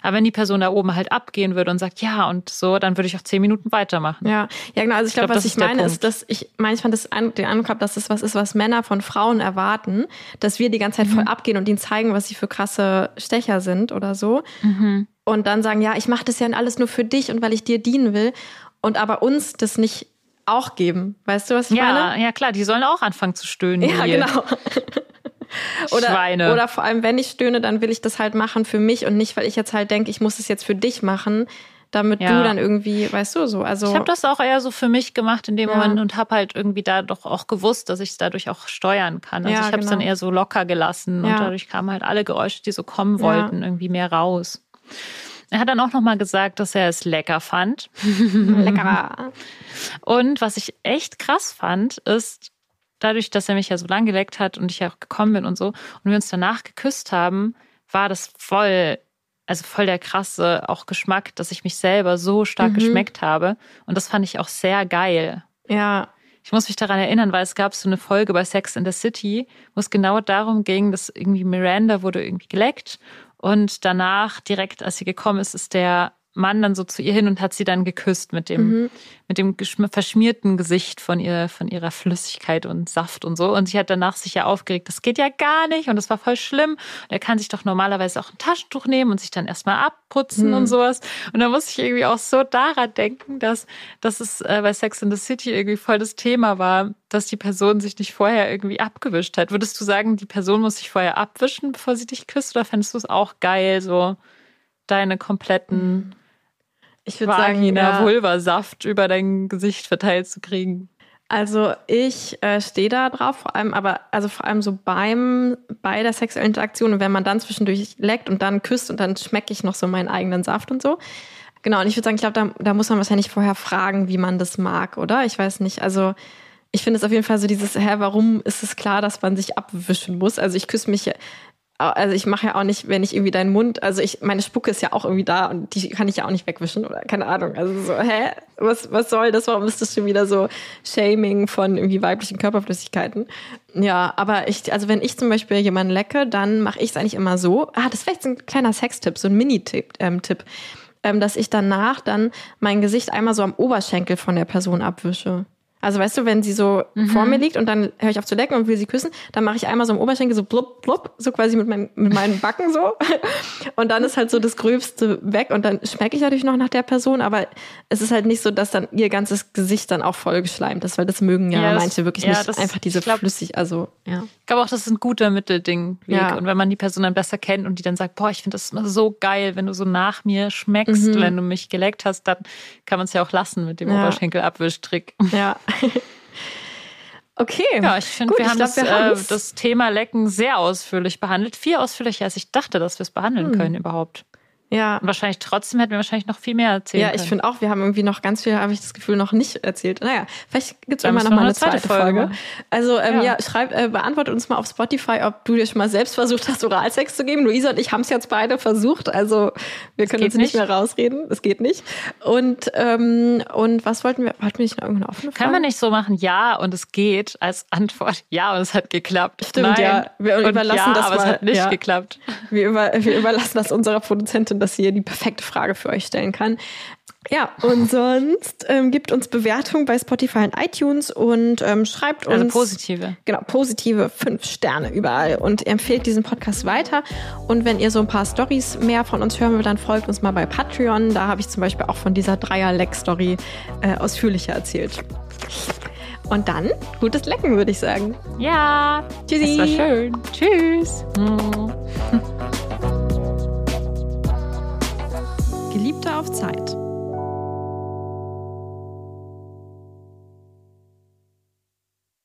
Aber wenn die Person da oben halt abgehen würde und sagt, ja und so, dann würde ich auch zehn Minuten weitermachen. Ja, ja genau. Also ich, ich glaube, glaub, was ich meine, ist, dass ich manchmal das an, den Eindruck habe, dass das was ist, was Männer von Frauen erwarten, dass wir die ganze Zeit mhm. voll abgehen und ihnen zeigen, was sie für krasse Stecher sind oder so. Mhm. Und dann sagen, ja, ich mache das ja alles nur für dich und weil ich dir dienen will. Und aber uns das nicht auch geben. Weißt du, was ich ja, meine? Ja, klar, die sollen auch anfangen zu stöhnen. Ja, hier. genau. oder, Schweine. Oder vor allem, wenn ich stöhne, dann will ich das halt machen für mich und nicht, weil ich jetzt halt denke, ich muss es jetzt für dich machen, damit ja. du dann irgendwie, weißt du, so. Also ich habe das auch eher so für mich gemacht in dem ja. Moment und habe halt irgendwie da doch auch gewusst, dass ich es dadurch auch steuern kann. Also ja, ich habe es genau. dann eher so locker gelassen und dadurch kamen halt alle Geräusche, die so kommen wollten, irgendwie mehr raus. Er hat dann auch noch mal gesagt, dass er es lecker fand. Lecker. Und was ich echt krass fand, ist, dadurch, dass er mich ja so lang geleckt hat und ich ja auch gekommen bin und so und wir uns danach geküsst haben, war das voll, also voll der krasse auch Geschmack, dass ich mich selber so stark mhm. geschmeckt habe. Und das fand ich auch sehr geil. Ja. Ich muss mich daran erinnern, weil es gab so eine Folge bei Sex in the City, wo es genau darum ging, dass irgendwie Miranda wurde irgendwie geleckt und danach, direkt als sie gekommen ist, ist der Mann dann so zu ihr hin und hat sie dann geküsst mit dem, mhm. mit dem verschmierten Gesicht von ihr, von ihrer Flüssigkeit und Saft und so. Und sie hat danach sich ja aufgeregt, das geht ja gar nicht und das war voll schlimm. Und er kann sich doch normalerweise auch ein Taschentuch nehmen und sich dann erstmal abputzen mhm. und sowas. Und da muss ich irgendwie auch so daran denken, dass, dass es äh, bei Sex in the City irgendwie voll das Thema war, dass die Person sich nicht vorher irgendwie abgewischt hat. Würdest du sagen, die Person muss sich vorher abwischen, bevor sie dich küsst, oder fändest du es auch geil, so deine kompletten mhm ich würde sagen, ja. Vulva-Saft über dein Gesicht verteilt zu kriegen. Also ich äh, stehe da drauf, vor allem, aber also vor allem so beim bei der sexuellen Interaktion und wenn man dann zwischendurch leckt und dann küsst und dann schmecke ich noch so meinen eigenen Saft und so. Genau, und ich würde sagen, ich glaube, da, da muss man wahrscheinlich vorher fragen, wie man das mag, oder? Ich weiß nicht. Also ich finde es auf jeden Fall so dieses, hä, warum ist es klar, dass man sich abwischen muss? Also ich küsse mich also ich mache ja auch nicht, wenn ich irgendwie deinen Mund, also ich, meine Spucke ist ja auch irgendwie da und die kann ich ja auch nicht wegwischen oder keine Ahnung. Also so, hä? Was, was soll das? Warum ist das schon wieder so Shaming von irgendwie weiblichen Körperflüssigkeiten? Ja, aber ich, also wenn ich zum Beispiel jemanden lecke, dann mache ich es eigentlich immer so. Ah, das ist vielleicht so ein kleiner Sextipp, so ein Mini-Tipp, ähm, Tipp, ähm, dass ich danach dann mein Gesicht einmal so am Oberschenkel von der Person abwische. Also weißt du, wenn sie so Mhm. vor mir liegt und dann höre ich auf zu lecken und will sie küssen, dann mache ich einmal so am Oberschenkel so blub, blub, so quasi mit, meinem, mit meinen Backen so. Und dann ist halt so das Gröbste weg und dann schmecke ich natürlich noch nach der Person, aber es ist halt nicht so, dass dann ihr ganzes Gesicht dann auch voll geschleimt ist, weil das mögen ja, Ja, das- manche wirklich ja, nicht. das- Einfach diese glaub- flüssig, also ja. Ich glaube auch, das ist ein guter Mittelding. Ja. Und wenn man die Person dann besser kennt und die dann sagt, boah, ich finde das immer so geil, wenn du so nach mir schmeckst, Mhm. wenn du mich geleckt hast, dann kann man es ja auch lassen mit dem Ja. Oberschenkelabwischtrick. Ja. Okay. Ja, ich finde, wir haben, glaub, das, wir äh, das Thema Lecken sehr ausführlich behandelt. Viel ausführlicher, als ich dachte, dass wir es behandeln Hm. können überhaupt. Ja. Und wahrscheinlich trotzdem hätten wir wahrscheinlich noch viel mehr erzählen Ja, können. ich finde auch, wir haben irgendwie noch ganz viel, habe ich das Gefühl, noch nicht erzählt. Naja, vielleicht gibt's Dann immer noch mal eine zweite zweite Folge Folge. Also ähm, ja, Ja. schreib, äh, beantworte uns mal auf Spotify, ob du dir schon mal selbst versucht hast, Oralsex zu geben. Luisa und ich haben es jetzt beide versucht, also wir können geht uns nicht nicht. mehr rausreden. Es geht nicht. Und ähm, und was wollten wir? Wollten wir nicht noch irgendeine offene Frage? Kann man nicht so machen, ja und es geht als Antwort, ja und es hat geklappt. Stimmt, Nein. ja. Wir und überlassen ja, das aber es mal, hat nicht ja. geklappt. Wir, über, wir überlassen das unserer Produzentin, dass sie die perfekte Frage für euch stellen kann. Ja, und sonst ähm, gibt uns Bewertung bei Spotify und iTunes und ähm, schreibt uns. Also positive. Genau, positive fünf Sterne überall und empfehlt diesen Podcast weiter. Und wenn ihr so ein paar Stories mehr von uns hören wollt, dann folgt uns mal bei Patreon. Da habe ich zum Beispiel auch von dieser Dreier-Leck-Story äh, ausführlicher erzählt. Und dann gutes Lecken, würde ich sagen. Ja, Tschüssi. das war schön. Tschüss. Geliebte auf Zeit.